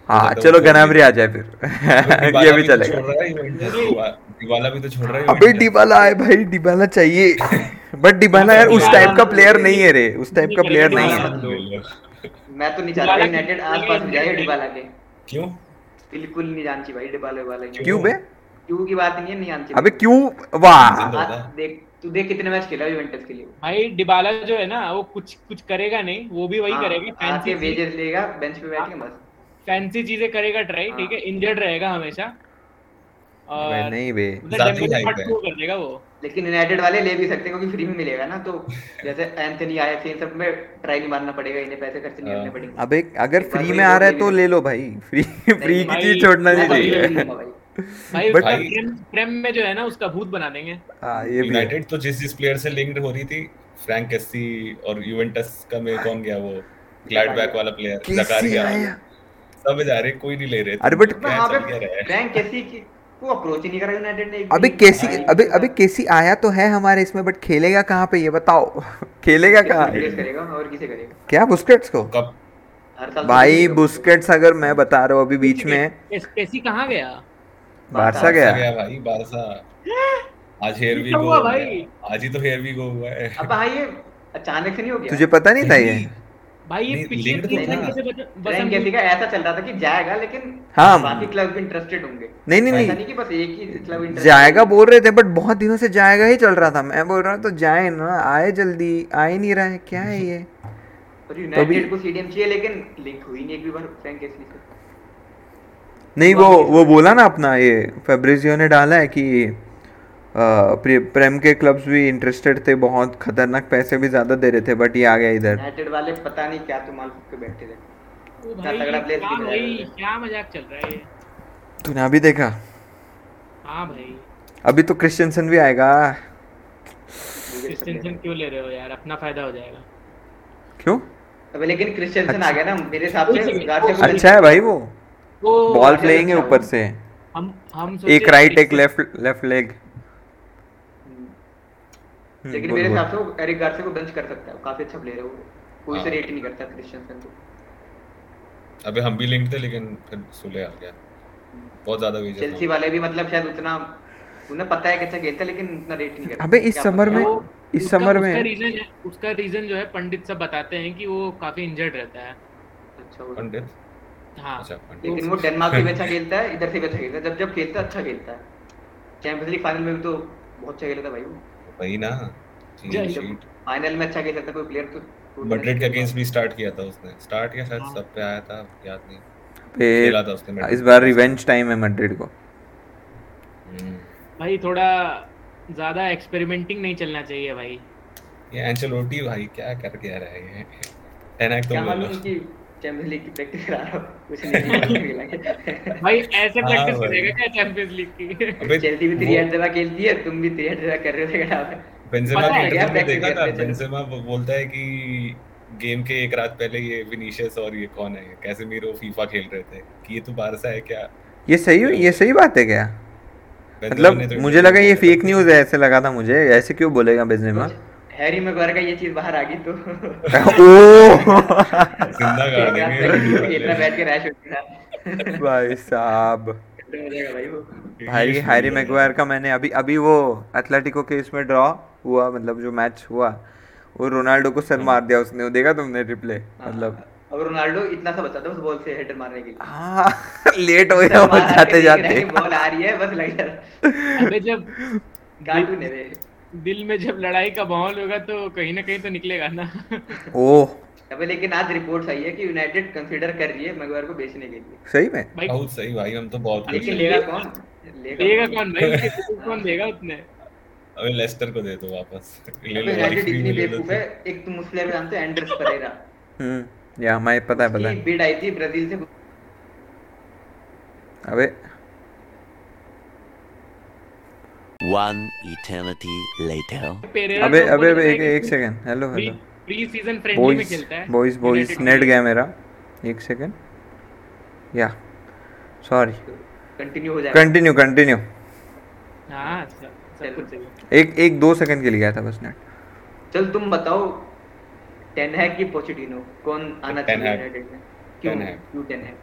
हाँ तो चलो गनाब्री आ जाए फिर। डिबाला ये भी तो चलेगा। है डिबाला भी तो छोड़ रहा है अबे डिबाला आए भाई डिबाला चाहिए। बट डिबाला यार उस टाइप का प्लेयर नहीं है रे उस टाइप का प्लेयर नहीं है। मैं तो नहीं चाहता यूनाइटेड की- आस पास जाए डिबाला के। क्यों? बिल्कुल नहीं जानती भाई डिबाले वाले क्यों बे? क्यों की बात नहीं है नहीं जानती। अबे क्यों? वाह। है। देख तू देख कितने मैच खेला यूवेंटस के लिए। भाई डिबाला जो है ना वो कुछ कुछ करेगा नहीं वो भी वही हाँ, करेगा फैंसी वेजेस लेगा बेंच पे बैठ के बस। फैंसी चीज़ें करेगा ट्राई हाँ। ठीक है इंजर्ड रहेगा हमेशा। और नहीं बे। है। कर देगा वो। लेकिन यूनाइटेड वाले ले भी सकते हैं क्योंकि फ्री में मिलेगा ना तो जैसे एंथनी आए थे सब में ट्राई नहीं मारना पड़ेगा इन्हें पैसे खर्च नहीं करने। पड़ेंगे। अबे अगर फ्री में आ रहा है तो ले ले भाई फ्री फ्री की चीज़ छोड़ना नहीं तो चाहिए। भाई। भाई उसका प्रेम प्रेम में जो है ना उसका भूत बना देंगे। हाँ ये भी यूनाइटेड तो जिस जिस प्लेयर से लिंक्ड हो रही थी फ्रैंक केसी और यूवेंटस का में कौन गया वो? ग्लैडबैक वाला प्लेयर जकारिया सब जा रहे कोई नहीं ले रहे अरे but- क्या वहाँ चल क्या पे रहा फ्रैंक कैसी को अप्रोच ही नहीं करा यूनाइटेड ने एक अबे भी। केसी अबे अबे केसी आया तो है हमारे इसमें बट खेलेगा कहाँ पे ये बताओ? खेलेगा कहाँ? करेगा? और किसे करेगा? क्या बुस्केट्स को? कब? भाई तो- बुस्केट्स अगर मैं बता रहा हूँ अभी बीच में। केसी कहाँ गया? बारसा गया। गया भाई बारसा आज हेयर वी गो हुआ भाई? आज ही तो हेयर वी गो हुआ है। अब भाई ये अचानक से नहीं हो गया? तुझे पता नहीं था ये? भाई ये पिछले linked तो कैसे कैसी का ऐसा चल रहा था कि जाएगा लेकिन हाँ। बाकी क्लब भी इंटरेस्टेड होंगे। नहीं नहीं नहीं। नहीं कि बस एक ही क्लब जाएगा बोल रहे थे बट बहुत दिनों से जाएगा ही चल रहा था। मैं बोल रहा हूँ तो जाए ना आए जल्दी आ ही नहीं रहा है क्या है ये? यूनाइटेड को सीडीएम चाहिए लेकिन लिंक हुई नहीं एक भी बार फ्रैंक कैसी से। नहीं वो वो बोला ना अपना ये फेब्रिजियो ने डाला है कि प्रेम के क्लब्स भी इंटरेस्टेड थे बहुत खतरनाक पैसे भी ज़्यादा दे रहे थे बट ये आ गया इधर। यूनाइटेड वाले पता नहीं क्या तो माल के बैठे थे। क्या है मज़ाक चल रहा है तूने अभी देखा? हाँ भाई। अभी तो क्रिश्चियनसन भी आएगा। क्रिस्टियनसन क्यों ले रहे हो यार? अपना फ़ायदा हो जाएगा। क्यों? अबे लेकिन क्रिश्चियनसन अच्छा। आ गया ना मेरे हिसाब से अच्छा। को अच्छा है भाई वो। बॉल प्लेइंग है ऊपर से। हम हम एक राइट एक लेफ़्ट लेफ़्ट लेग। लेकिन मेरे हिसाब से वो एरिक गार्सिया को बेंच कर सकता है। काफ़ी अच्छा प्लेयर है वो। कोई से हाँ। रेट नहीं करता क्रिश्चियनसन को अबे हम भी लिंक थे लेकिन फिर सुले आ गया। बहुत ज़्यादा वेजेस चेल्सी वाले भी मतलब शायद उतना उन्हें पता है कि अच्छा खेलता है लेकिन उतना रेट नहीं करता। अबे इस समर में इस समर उसका रीजन है उसका रीजन जो है पंडित सब बताते हैं कि वो काफ़ी इंजर्ड रहता है। अच्छा पंडित? हाँ। अच्छा पंडित। लेकिन वो डेनमार्क से भी अच्छा खेलता है इधर से भी अच्छा खेलता है। जब जब खेलता है अच्छा खेलता है। चैंपियंस लीग फाइनल में भी तो बहुत अच्छा खेला था भाई वो। वही ना फाइनल में अच्छा खेल सकता कोई प्लेयर तो तो मैड्रिड के अगेंस्ट भी स्टार्ट किया था उसने। स्टार्ट किया शायद हाँ। सब पे आया था याद नहीं। खेला था उसने इस बार रिवेंज टाइम है मैड्रिड को। हम्म। भाई थोड़ा ज़्यादा एक्सपेरिमेंटिंग नहीं चलना चाहिए भाई। ये एंचेलोटी भाई क्या कर क्या रहा है? ये टेनैक क्या तुम ले मालूम कि चैंपियंस लीग की प्रैक्टिस करा रहा हूँ। कुछ नहीं मिलेंगे। भाई ऐसे हाँ प्रैक्टिस करेगा क्या चैंपियंस लीग की? अबे चेल्सी भी थ्री जगह खेलती है तुम भी कर रहे हो है बेंजेमा इंटरव्यू में देखा था बेंजेमा बोलता है कि गेम के एक रात पहले ये विनीशियस और ये कौन है? कैसेमीरो फीफा खेल रहे थे। कि ये तो बारसा है क्या? ये सही ये सही बात है क्या? मतलब तो मुझे लगा ये फेक न्यूज़ है ऐसे लगा था मुझे। ऐसे क्यों बोलेगा बेंजेमा हैरी मैगवायर का ये चीज़ बाहर आ गई तो। ओ ज़िंदा कर देंगे खेलना बैठ के रैश हो गया। भाई साहब। हो भाई हैरी मैगवायर का मैंने अभी अभी वो एथलेटिको के इसमें ड्रॉ हुआ मतलब जो मैच हुआ वो रोनाल्डो को सर मार दिया उसने। वो देखा तुमने रिप्ले मतलब अब रोनाल्डो इतना सा बचा था उस बॉल से हेडर मारने के लिए। हाँ लेट हो गया वो जाते। जाते बॉल आ रही है बस लग जा अबे जब कार्टून है दिल में जब लड़ाई का माहौल होगा तो कहीं ना कहीं तो निकलेगा ना। ओह अबे लेकिन आज रिपोर्ट्स आई है कि यूनाइटेड कंसीडर कर रही है मैगवायर को बेचने के लिए। सही में? भाई बहुत सही भाई हम तो बहुत खुश लेकिन हैं। लेगा कौन? देगा कौन? भाई? कौन देगा उतने अबे लेस्टर को दे दो वापस। ले अबे लो भाई यूनाइटेड इतनी में बेवकूफ़ है एक तुम उस प्लेयर जानते हो एंड्रेस परेरा हम्म या मैं पता है पता है। बिड आई थी ब्राज़ील से। अबे One eternity later. अबे तो अबे अबे एक एक second hello hello preseason friendly में खेलता है? बॉयज़ बॉयज़ नेट गया मेरा. एक सेकंड या सॉरी कंटिन्यू हो जाएगा। Continue continue. हाँ सब सब एक एक दो सेकंड के लिए गया था बस नेट चल तुम बताओ टेन है कि पोचेटिनो कौन आना चाहिए। यूनाइटेड में? क्यों क्यों टेन है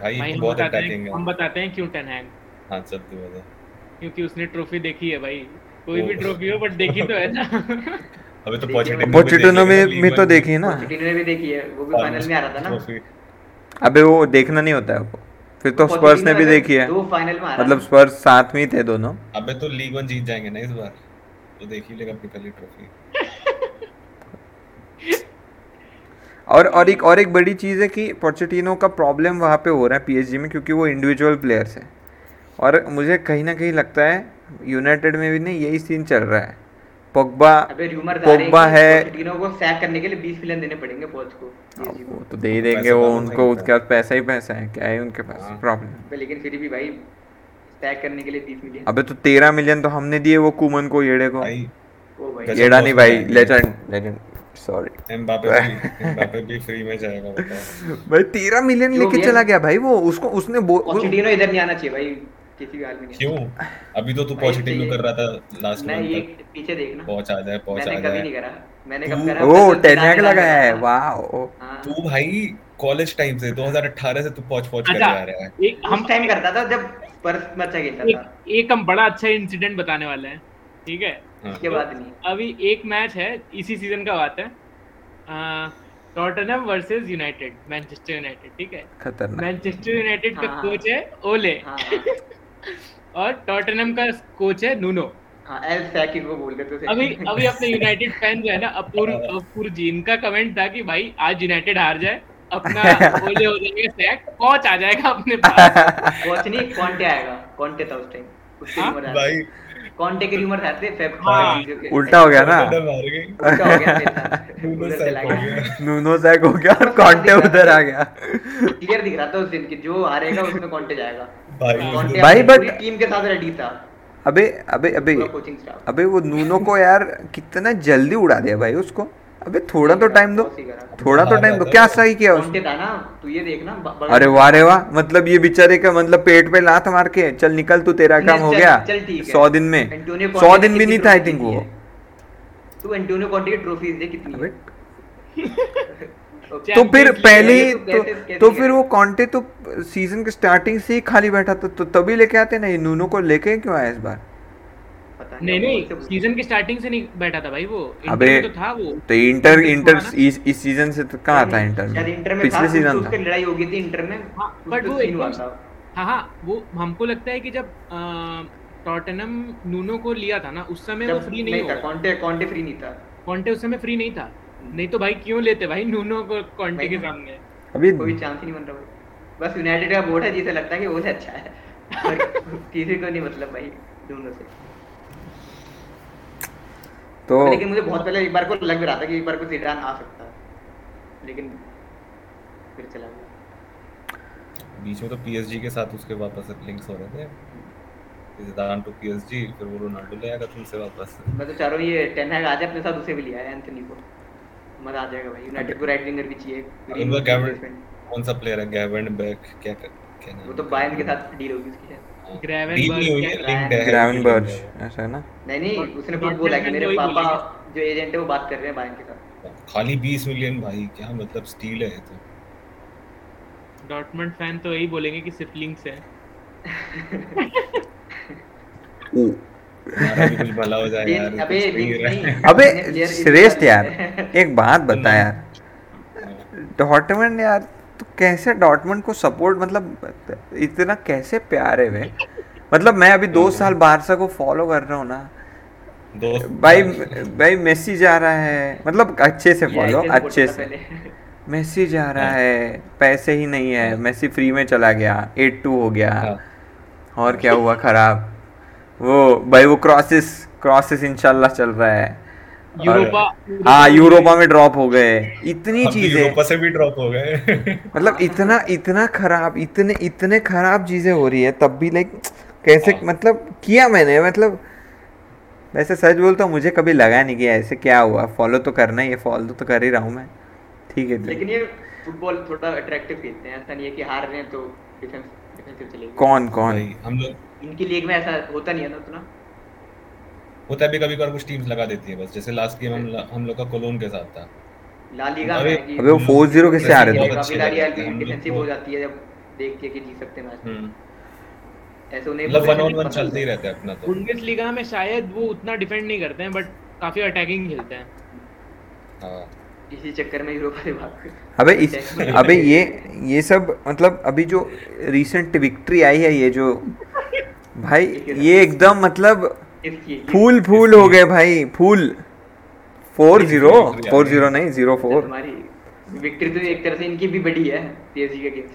भाई बहुत अटैकिंग है हम बताते हैं क्यों टेन हैग हाँ चल तू बता क्योंकि उसने ट्रॉफी देखी है भाई। कोई भी ट्रॉफी हो बट देखी तो है ना। अबे तो पोचेटिनो पोचेटिनो में में तो देखी है ना। पोचेटिनो ने भी देखी है वो भी फाइनल में आ रहा था ना। अबे वो देखना नहीं होता है फिर तो स्पर्स ने भी देखी है। दो फाइनल में मतलब स्पर्स साथ में ही थे दोनों। अबे तो लीग वन जीत जाएँगे ना इस बार। तो देख ही लेगा अपनी पहली ट्रॉफी और और एक और एक बड़ी चीज़ है कि पोचेटिनो का प्रॉब्लम वहाँ पे हो रहा है पीएसजी में क्योंकि वो इंडिविजुअल प्लेयर्स है। और मुझे कहीं ना कहीं लगता है यूनाइटेड में भी नहीं यही सीन चल रहा है। पोग्बा अबे र्यूमर पोग्बा है को सैक करने के लिए 20 मिलियन देने पड़ेंगे कोच को। हाँ। वो तो दे ही देंगे वो उनको उसके पास पैसा ही पैसा है क्या है उनके पास हाँ। प्रॉब्लम लेकिन फिर भी भाई सैक करने के लिए 20 मिलियन अबे तो तेरह मिलियन तो हमने दिए वो कुमन को येड़े को। भाई ओ भाई। गजब येड़ा नहीं भाई लेजेंड लेजेंड सॉरी एम्बापे भी एम्बापे भी फ्री में जाएगा भाई तेरह मिलियन लेके चला गया भाई वो उसको उसने पोचेटिनो इधर नहीं आना चाहिए भाई। किसी भी हाल में नहीं क्यों? अभी तो तू पोचेटिनो ये- कर रहा था लास्ट मैं ये पीछे देखना पहुँच आ जाए पहुँच मैंने आ कभी नहीं करा। मैंने कब करा? ओ मैं तो टेन हैक दिला लगाया है वाह हाँ। तू भाई कॉलेज टाइम से 2018 से तू पहुँच पहुँच कर अच्छा जा रहा है। एक हम टाइम करता था जब स्पर्स में अच्छा खेलता था। एक हम बड़ा अच्छा इंसिडेंट बताने वाले हैं ठीक है? हाँ। इसके बाद नहीं। अभी एक मैच है इसी सीज़न का बात है। Tottenham versus United Manchester United ठीक है? खतरनाक। मैनचेस्टर यूनाइटेड का। कोच है ओले हाँ हाँ। और टॉटनहम का कोच है नूनो हाँ एल सैकी को बोल देते अभी अभी अपने यूनाइटेड फ़ैन जो है ना अपूर्व अपूर्व जी इनका कमेंट था कि भाई आज यूनाइटेड हार जाए अपना ओले हो जाएगा सैक कोच आ जाएगा अपने पास। कोच नहीं कॉन्टे आएगा। कॉन्टे था उस टाइम हाँ? रूमर भाई। कॉन्टे के रूमर थे फेब हाँ। उल्टा हो गया ना? उल्टा हो हो गया नूनो सैक हो गया और कॉन्टे उधर आ गया। क्लियर दिख रहा था उस दिन की जो हारेगा उसमें कॉन्टे जाएगा। भाई भाई, पूरी टीम के साथ रेडी था। अबे अबे अबे अबे वो नूनो को यार कितना जल्दी उड़ा दिया भाई उसको। अबे थोड़ा तो टाइम दो। थोड़ा तो टाइम दो। क्या सही किया उसने? था ना तू ये देखना ब- बड़ा- अरे वाह रे वाह मतलब ये बेचारे का मतलब पेट पे लात मार के चल निकल तू तेरा काम हो गया। चल ठीक है। सौ दिन में। सौ दिन भी नहीं था आई थिंक वो। है? तू एंटोनियो कॉन्टे की ट्रॉफीज दे कितनी तो फिर पहले ही तो तो, कैसे- कैसे तो फिर वो कॉन्टे तो सीज़न के स्टार्टिंग से ही खाली बैठा था तो तभी लेके आते ना ये नूनो को लेके क्यों आया इस बार? नहीं नहीं सीज़न की स्टार्टिंग से नहीं बैठा था भाई वो। अबे तो था वो। तो इंटर इंटर ना? इस इस सीज़न से तो कहाँ था इंटर इंटर में पिछले सीज़न तो था उसकी लड़ाई हो गई थी इंटर में हाँ बट तो वो हाँ हाँ वो हमको लगता है कि जब टॉटनम नूनो को लिया था ना उस समय वो फ्री नहीं नहीं था कॉन्टे कॉन्टे फ्री नहीं था। कॉन्टे उस समय फ्री नहीं था। नहीं तो भाई क्यों लेते भाई नूनो को कॉन्टे के सामने। अभी कोई चांस ही नहीं बन रहा भाई। बस यूनाइटेड का बोर्ड है जिसे लगता है कि वो से अच्छा है। और किसी को नहीं मतलब भाई दोनों से। तो लेकिन मुझे बहुत पहले एक बार को लग भी रहा था कि एक बार को जिडान आ सकता है। लेकिन फिर चला गया। बीच में तो पीएसजी के साथ उसके वापस लिंक्स हो रहे थे। जिदान टू पीएसजी फिर वो रोनाल्डो ले आएगा तुमसे वापस। मैं तो चाह रहा हूँ ये टेन हैग आ जाए अपने साथ उसे भी लिया है एंथनी को। मज़ा आ जाएगा भाई। यूनाइटेड को राइट विंगर भी चाहिए। वो गैवन कौन सा प्लेयर है? गैवन बैक क्या क्या नाम वो तो बायर्न के साथ डील होगी उसकी है ऐसा है ना? नहीं नहीं उसने खुद बोला कि मेरे पापा जो एजेंट है वो बात कर रहे हैं बायर्न के साथ। खाली 20 मिलियन भाई क्या मतलब स्टील है तो? डॉटमंड फ़ैन तो यही बोलेंगे कि सिर्फ़ लिंक्स है। हो अबे है। श्रेष्ठ यार एक बात बता यार। डॉटमंड यार तो कैसे डॉटमंड को सपोर्ट मतलब इतना कैसे प्यार है वे? मतलब मैं अभी दो साल बारसा को फॉलो कर रहा हूँ ना। दोस्त भाई भाई मेसी जा रहा है। मतलब अच्छे से फॉलो अच्छे से। मेसी जा रहा है। पैसे ही नहीं है। मेसी फ्री में चला गया एट टू हो गया। हाँ, और क्या हुआ खराब? वो भाई वो क्रॉसेस क्रॉसेस इंशाल्लाह चल रहा है। यूरोपा हाँ यूरोपा में ड्रॉप हो गए। इतनी चीज़ें। यूरोपा से भी ड्रॉप हो गए। मतलब इतना इतना खराब इतने इतने खराब चीज़ें हो रही है तब भी लाइक कैसे हाँ। मतलब किया मैंने मतलब वैसे सच बोलता हूँ मुझे कभी लगा नहीं कि ऐसे क्या हुआ। फॉलो तो करना ही है फॉलो तो कर ही रहा हूँ मैं। ठीक है लेकिन ये फुटबॉल थोड़ा अट्रैक्टिव खेलते हैं। ऐसा नहीं है कि हार रहे हैं तो डिफेंस डिफेंसिव चलेगी। कौन कौन? हम लोग इनकी लीग में ऐसा होता नहीं है ना उतना। होता है भी कभी कभार कुछ टीम्स लगा देती है बस। जैसे लास्ट गेम हम हम लोग का कोलोन के साथ था। ला लीगा अबे- में अबे वो 4-0 कैसे आ रहे थे? भी हम लोग डिफेंसिव हो जाती है जब देख के कि जीत सकते हैं मैच हम्म। ऐसे उन्हें मतलब वन ऑन वन चलते ही। रहता है अपना तो। बुंडेसलीगा में शायद वो उतना डिफेंड नहीं करते हैं बट काफ़ी अटैकिंग खेलते हैं। हाँ। इसी चक्कर में यूरोपा से भाग अबे इस अबे ये ये सब मतलब अभी जो रिसेंट विक्ट्री आई है ये जो भाई ये एकदम मतलब फूल फूल हो गए भाई fool. Four zero four zero नहीं ज़ीरो फोर। विक्ट्री तो एक तरह से इनकी भी बड़ी है पीएसजी के अगेंस्ट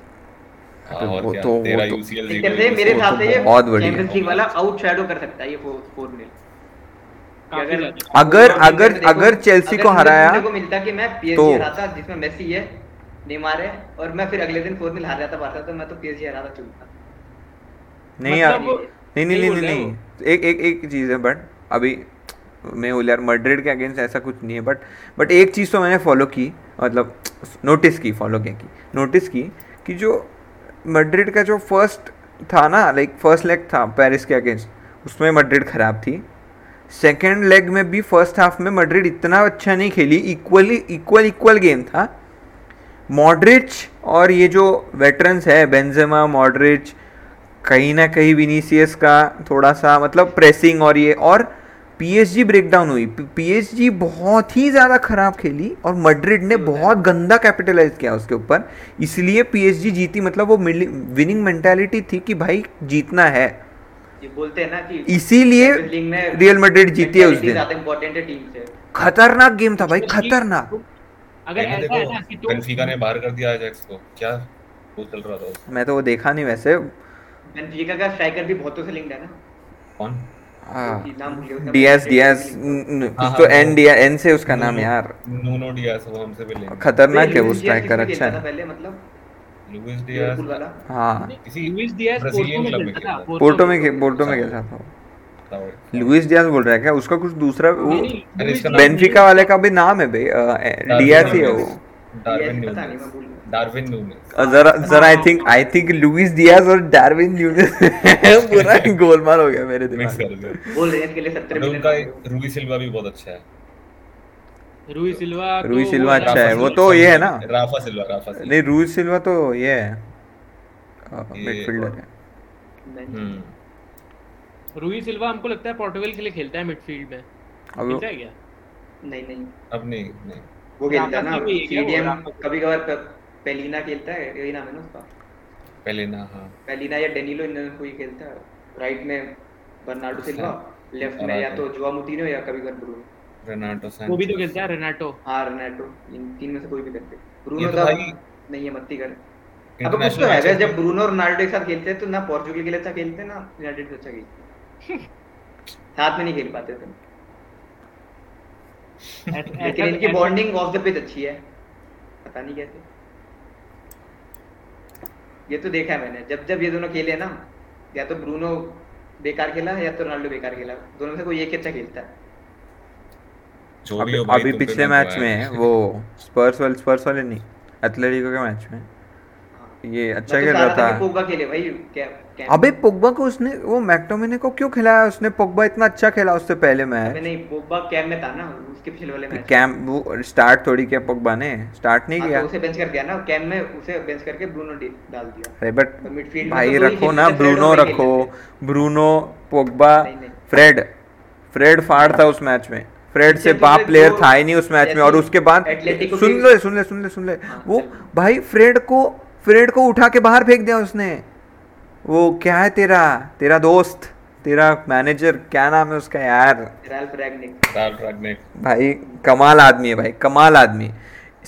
हाँ, और वो तो- वो तो- तरह से मेरे हिसाब से ये बहुत बढ़िया। चैंपियंस लीग वाला आउटशैडो कर सकता है ये 4 मिल अगर अगर अगर अगर चेल्सी को हराया को मिलता कि मैं पीएसजी तो- हराता जिसमें मेसी है नेमार है और मैं फिर अगले दिन 4 मिल हार जाता बारसा तो मैं तो पीएसजी हराता चुनता नहीं यार मतलब नहीं नहीं नहीं नहीं एक एक एक चीज़ है बट अभी मैं बोल यार मड्रिड के अगेंस्ट ऐसा कुछ नहीं है बट बट एक चीज़ तो मैंने फॉलो की मतलब नोटिस की फॉलो क्या की नोटिस की कि जो मड्रिड का जो फ़र्स्ट था ना लाइक फ़र्स्ट लेग था पेरिस के अगेंस्ट उसमें मड्रिड ख़राब थी। सेकेंड लेग में भी फ़र्स्ट हाफ़ में मड्रिड इतना अच्छा नहीं खेली इक्वली इक्वल इक्वल गेम था। मॉडरिच और ये जो वेटरन्स है बेंजेमा मॉडरिच कहीं ना कहीं विनीसियस का थोड़ा सा मतलब प्रेसिंग और ये और पीएसजी ब्रेकडाउन हुई। पीएसजी बहुत ही ज़्यादा खराब खेली और मड्रिड ने बहुत गंदा कैपिटलाइज किया उसके ऊपर। इसलिए पीएसजी जीती मतलब वो विनिंग मेंटालिटी थी कि भाई जीतना है। ये बोलते हैं ना कि इसीलिए रियल मड्रिड जीती है उस दिन। ज़्यादा इंपॉर्टेंट है टीम से। खतरनाक गेम था भाई खतरनाक। अगर ऐसा है ना कि देखो ने बाहर कर दिया अजैक्स को। क्या वो चल रहा था मैं तो वो देखा नहीं वैसे। बेनफिका का स्ट्राइकर भी बहुतों से लिंक्ड है ना। कौन? हाँ। कि नाम भूल गया उसका। डीएस डीएस हाँ, तो हाँ, एन डीएस एन से उसका नाम यार। नूनो डियास वो हमसे भी लेंगे खतरनाक है वो स्ट्राइकर अच्छा। है पहले मतलब? लुइस डियास हाँ। किसी लुइस पोर्टो में क्लब में खेलता था पोर्टो में पोर्टो में खेला था लुइस बोल रहा है क्या? उसका कुछ दूसरा वो बेनफिका वाले का भी नाम है भाई डियाज ही है वो। डार्विन और जरा जरा I think I think Luis Diaz और डार्विन न्यूनेस। पूरा गोलमाल हो गया मेरे दिमाग में। बोल रहे इसके लिए 70 मिलियन उनका सिल्वा भी बहुत अच्छा है। रूई सिल्वा रूई तो सिल्वा अच्छा है, वो तो ये है ना? Rafa Silva Rafa Silva. नहीं सिल्वा तो ये है। मिडफील्डर है। हम्म। रूई सिल्वा हमको लगता है पोर्टुगल के लिए खेलता है मिडफील्ड में। खेलता है क्या? नहीं नहीं। अब नहीं नहीं। वो खेलता ना। सीडीएम सीडीएम कभी कभार पेलिना खेलता है यही नाम है ना उसका? पहले ना हाँ। पेलिना या डेनिलो इन में कोई खेलता है? राइट में बर्नार्डो सिल्वा लेफ़्ट में या तो जोआ मुतीनो या कभी कभार ब्रूनो रेनाटो वो भी तो खेलता है रेनाटो हाँ रोनाल्डो इन तीन में से कोई भी करते ब्रूनो तो भाई नहीं है मत्ती कर। अब कुछ तो है जब ब्रूनो और रोनाल्डो एक साथ खेलते हैं तो ना पोर्चुगल के लिए अच्छा खेलते हैं ना यूनाइटेड से अच्छा खेलते हैं। साथ में नहीं खेल पाते थे लेकिन इनकी बॉन्डिंग ऑफ़ द पिच अच्छी है। पता नहीं कैसे। ये तो देखा है मैंने। जब जब ये दोनों खेले ना या तो ब्रूनो बेकार खेला या तो रोनाल्डो बेकार खेला। दोनों में से कोई एक अच्छा खेलता है। जो भी अभी हो अभी पिछले मैच तो में वो स्पर्स वाले स्पर्स वाले नहीं एथलेटिको के मैच में। ये अच्छा तो खेल रहा था। पोगा के लिए खेले भाई क्या? अबे पोग्बा को उसने वो मैक्टोमिने को क्यों खिलाया? उसने पोग्बा इतना अच्छा खेला उससे पहले मैच। नहीं पोग्बा कैम में था ना उसके पिछले वाले मैच। कैम वो स्टार्ट थोड़ी किया पोग्बा ने। स्टार्ट नहीं हाँ, किया। तो उसे बेंच कर दिया ना कैम में उसे बेंच करके ब्रूनो डाल दिया। अरे बट तो midfield में भाई तो रखो ना ब्रूनो रखो। Bruno Pogba. फ्रेड फ्रेड फाड़ था उस मैच में। फ्रेड से बाप प्लेयर था ही नहीं उस मैच में और उसके बाद सुन ले सुन ले सुन ले सुन ले। हाँ, वो भाई फ्रेड को फ्रेड को उठा के बाहर फेंक दिया उसने। वो क्या है तेरा? तेरा दोस्त तेरा मैनेजर क्या नाम है उसका यार? भाई कमाल आदमी है भाई कमाल आदमी।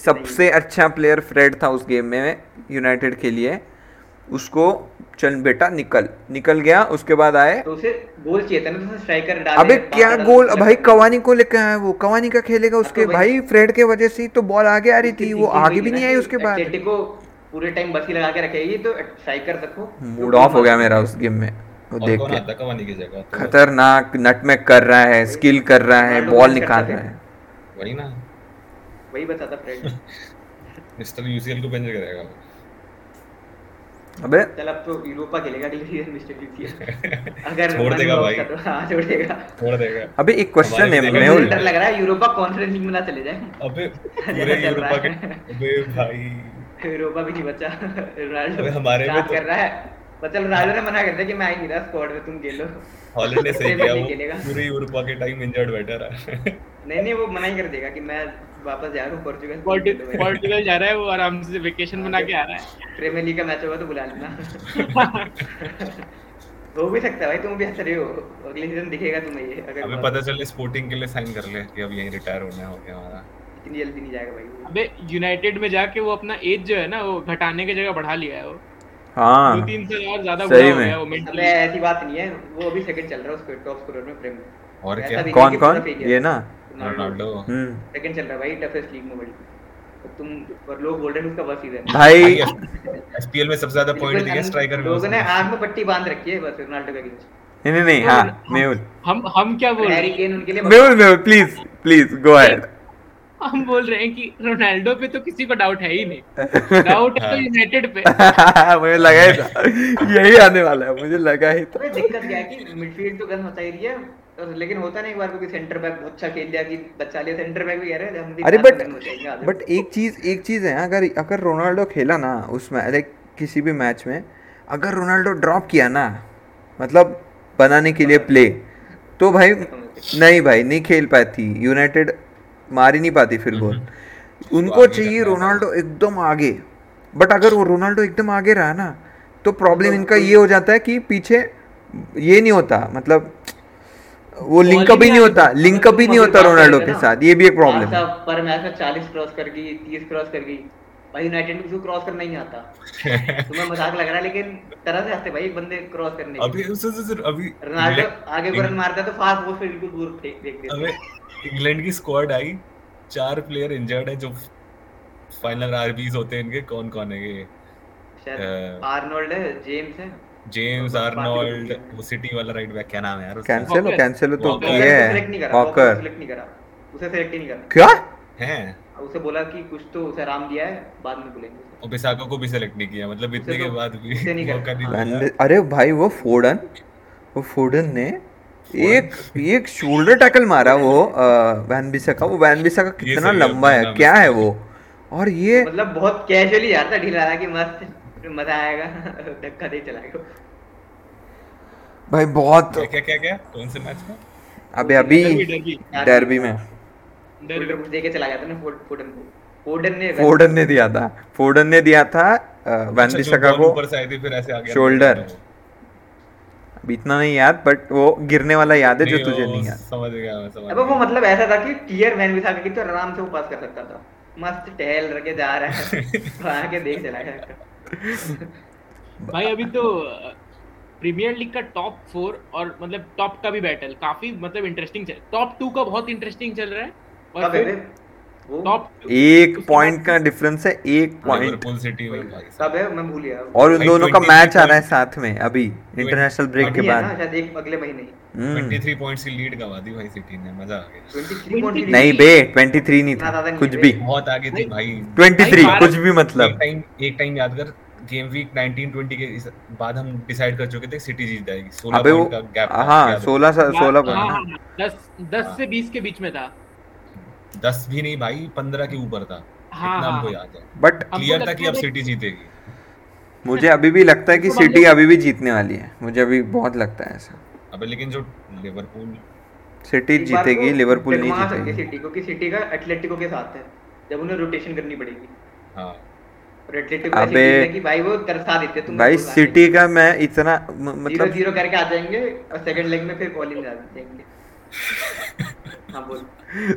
सबसे अच्छा प्लेयर फ्रेड था उस गेम में यूनाइटेड के लिए। उसको चल बेटा निकल। निकल गया उसके बाद आए। तो उसे गोल चाहिए था ना तो स्ट्राइकर डाले अबे क्या गोल भाई कवानी को लेकर आया वो। कवानी का खेलेगा उसके तो भाई- भाई फ्रेड के वजह से ही तो बॉल आगे आ रही थी वो आगे भी नहीं आई उसके बाद। पूरे टाइम बसी लगा के रखेगी तो स्ट्राइकर रखो मूड ऑफ़ हो गया मेरा उस गेम में वो देख के। तो खतरनाक कर रहा है स्किल कर रहा है बॉल निकाल रहा है। वही ना। वही था फ्रेड मिस्टर यूसीएल को बेंच करेगा अबे। चल अब तो यूरोपा खेलेगा अगले सीज़न मिस्टर यूसीएल अगर छोड़ देगा भाई। तो हाँ छोड़ देगा। छोड़ देगा। अबे एक क्वेश्चन है मेहुल लग रहा है यूरोपा कॉन्फ्रेंस लीग में ना चले जाए। अबे पूरे यूरोपा के अबे भाई। यूरोपा भी नहीं बचा। रोनाल्डो हमारे में तो- कर रहा है। पर चल रोनाल्डो ने मना कर दिया कि मैं आ ही नहीं रहा स्क्वाड में तुम खेलो। हॉलैंड ने सही किया वो पूरे यूरोपा के टाइम इंजर्ड बैठा रहा नहीं नहीं वो मना ही कर देगा कि मैं वापस जा रहा हूँ पोर्चुगल। पोर्टुगल जा रहा है वो आराम से वेकेशन बना के आ रहा है। प्रीमियर लीग का मैच होगा तो बुला लेना। हो भी सकता है भाई तुम भी हंस रहे हो। अगले सीज़न दिखेगा तुम्हें ये अगर हमें पता चले स्पोर्टिंग के लिए साइन कर ले कि अब यहीं रिटायर होना हो गया हमारा। तो। इतनी जल्दी नहीं जाएगा भाई अबे यूनाइटेड में जाके वो अपना एज जो है ना वो घटाने की जगह बढ़ा लिया है वो। दो हाँ तीन साल और ज़्यादा बुरा हो गया वो अबे ऐसी बात नहीं है। वो अभी सेकंड चल रहा है उसके टॉप स्कोरर में प्रीमियर में और क्या? कौन कौन? ये ना। रोनाल्डो। हम्म। सेकंड चल रहा है भाई टफेस्ट लीग में वर्ल्ड तो तुम और लोग बोल रहे हैं उसका वर्स्ट सीज़न भाई। एसपीएल में सबसे ज़्यादा पॉइंट दिए स्ट्राइकर में लोगों ने आँख में पट्टी बाँध रखी है बस रोनाल्डो के अगेंस्ट नहीं नहीं नहीं हाँ मेहुल हम हम क्या बोल रहे हैं? उनके लिए Mehul Mehul please please go ahead हम बोल रहे हैं कि रोनाल्डो पे तो किसी को डाउट है ही नहीं। डाउट है तो हाँ। यूनाइटेड पे। मुझे लगा ही था। यही आने वाला है मुझे लगा ही था। दिक्कत क्या है कि मिडफील्ड तो गन होता ही रही है लेकिन होता नहीं एक बार कोई सेंटर बैक बहुत अच्छा खेल दिया कि बचा लिया सेंटर बैक भी कह रहे हैं हम अरे बट हो। बट एक चीज़ एक चीज़ है अगर अगर रोनाल्डो खेला ना उसमें लाइक किसी भी मैच में अगर रोनाल्डो ड्रॉप किया ना मतलब बनाने के लिए प्ले तो भाई नहीं भाई नहीं खेल पाती यूनाइटेड मार ही नहीं पाती फिर गोल। उनको चाहिए रोनाल्डो एकदम आगे। बट अगर वो रोनाल्डो एकदम आगे रहा ना तो प्रॉब्लम इनका ये हो जाता है कि पीछे ये नहीं होता मतलब वो लिंकअप ही ही नहीं होता अगर लिंकअप ही नहीं होता रोनाल्डो के साथ ये भी एक प्रॉब्लम है। पर मैच में 40 क्रॉस कर गई 30 क्रॉस कर गई भाई यूनाइटेड को क्रॉस करना ही आता। तुम्हें मज़ाक लग रहा है लेकिन तरह से आते भाई बंदे क्रॉस करने अभी उसे- अभी रोनाल्डो आगे को रन मारता है तो फास्ट पोस्ट पे बिल्कुल दूर फेंक देता है। इंग्लैंड की स्क्वाड आई चार प्लेयर इंजर्ड है जो फाइनल आरबीज होते हैं इनके कौन कौन है ये? आर्नोल्ड है जेम्स है। जेम्स आर्नोल्ड वो सिटी वाला राइट बैक क्या नाम है यार उसका? Cancelo Walker. कैंसिलो तो. ये है सेलेक्ट नहीं करा वॉकर सेलेक्ट नहीं करा। उसे सेलेक्ट ही नहीं करा क्या? है? उसे बोला कि कुछ तो उसे आराम दिया है बाद में बोलेंगे और बिसाको को भी सेलेक्ट नहीं किया मतलब इतने के तो- बाद भी नहीं अरे भाई वो फोर्डन वो फोर्डन ने एक एक शोल्डर टैकल मारा वो वैन बिसाका वो वैन बिसाका ये कितना लंबा है क्या है वो? और ये मतलब बहुत कैजुअली यार था ढीला रहा कि मस्त मज़ा आएगा। धक्का दे चलाएगा भाई बहुत क्या क्या क्या कौन से मैच में? अबे अभी डरबी में। शोल्डर डरबी देके चला गया था ना फोर्डन को। फोर्डन ने फोर्डन ने दिया था। फोर्डन ने दिया था वैन बिसाका बॉल को ऊपर गया इतना नहीं याद बट वो गिरने वाला याद है जो तुझे नहीं याद। समझ गया मैं समझ अब वो मतलब ऐसा था कि टीयर मैन भी था कि तो आराम से वो पास कर सकता था। मस्त टहल रखे जा रहा है तो आके देख चला गया भाई अभी तो प्रीमियर लीग का टॉप फोर और मतलब टॉप का भी बैटल काफ़ी मतलब इंटरेस्टिंग चल टॉप टू का बहुत इंटरेस्टिंग चल रहा है। और एक पॉइंट का डिफरेंस है एक पॉइंट लिवरपूल सिटी में भाई साहब। कब है। मैं भूल गया। और उन दोनों का मैच आ रहा है साथ में अभी इंटरनेशनल ब्रेक के बाद। शायद एक अगले महीने। हम्म, 23 पॉइंट्स की लीड गवा दी भाई सिटी ने मज़ा आ गया। 23 नहीं lead बे 23 नहीं था कुछ भी। बहुत आगे थी भाई। 23 भाई, कुछ भी एक मतलब। टाइम एक टाइम याद कर गेम वीक 19 20 के बाद हम डिसाइड कर चुके थे सिटी जीत जाएगी। 16 अबे वो पॉइंट का गैप हाँ 16 16 हाँ, पॉइंट हाँ, हाँ, दस दस हाँ। से बीस के बीच में था। 10 भी नहीं भाई 15 के ऊपर था। हाँ, इतना हाँ, हमको हाँ। याद है। बट क्लियर था कि अब सिटी जीतेगी। मुझे अभी भी लगता है कि तो सिटी मतलब- अभी भी जीतने वाली है। मुझे अभी बहुत लगता है ऐसा। अबे लेकिन जो लिवरपूल सिटी जीतेगी लिवरपूल नहीं जीतेगी। सिटी को कि सिटी का एटलेटिको के साथ है जब उन्हें रोटेशन करनी पड़ेगी। हाँ। और एटलेटिको अबे- है भाई वो तरसा देते तुम भाई सिटी का मैं इतना म- ज़ीरो मतलब ज़ीरो करके आ जाएँगे और सेकंड लेग में फिर कॉलिंग आ जाएँगे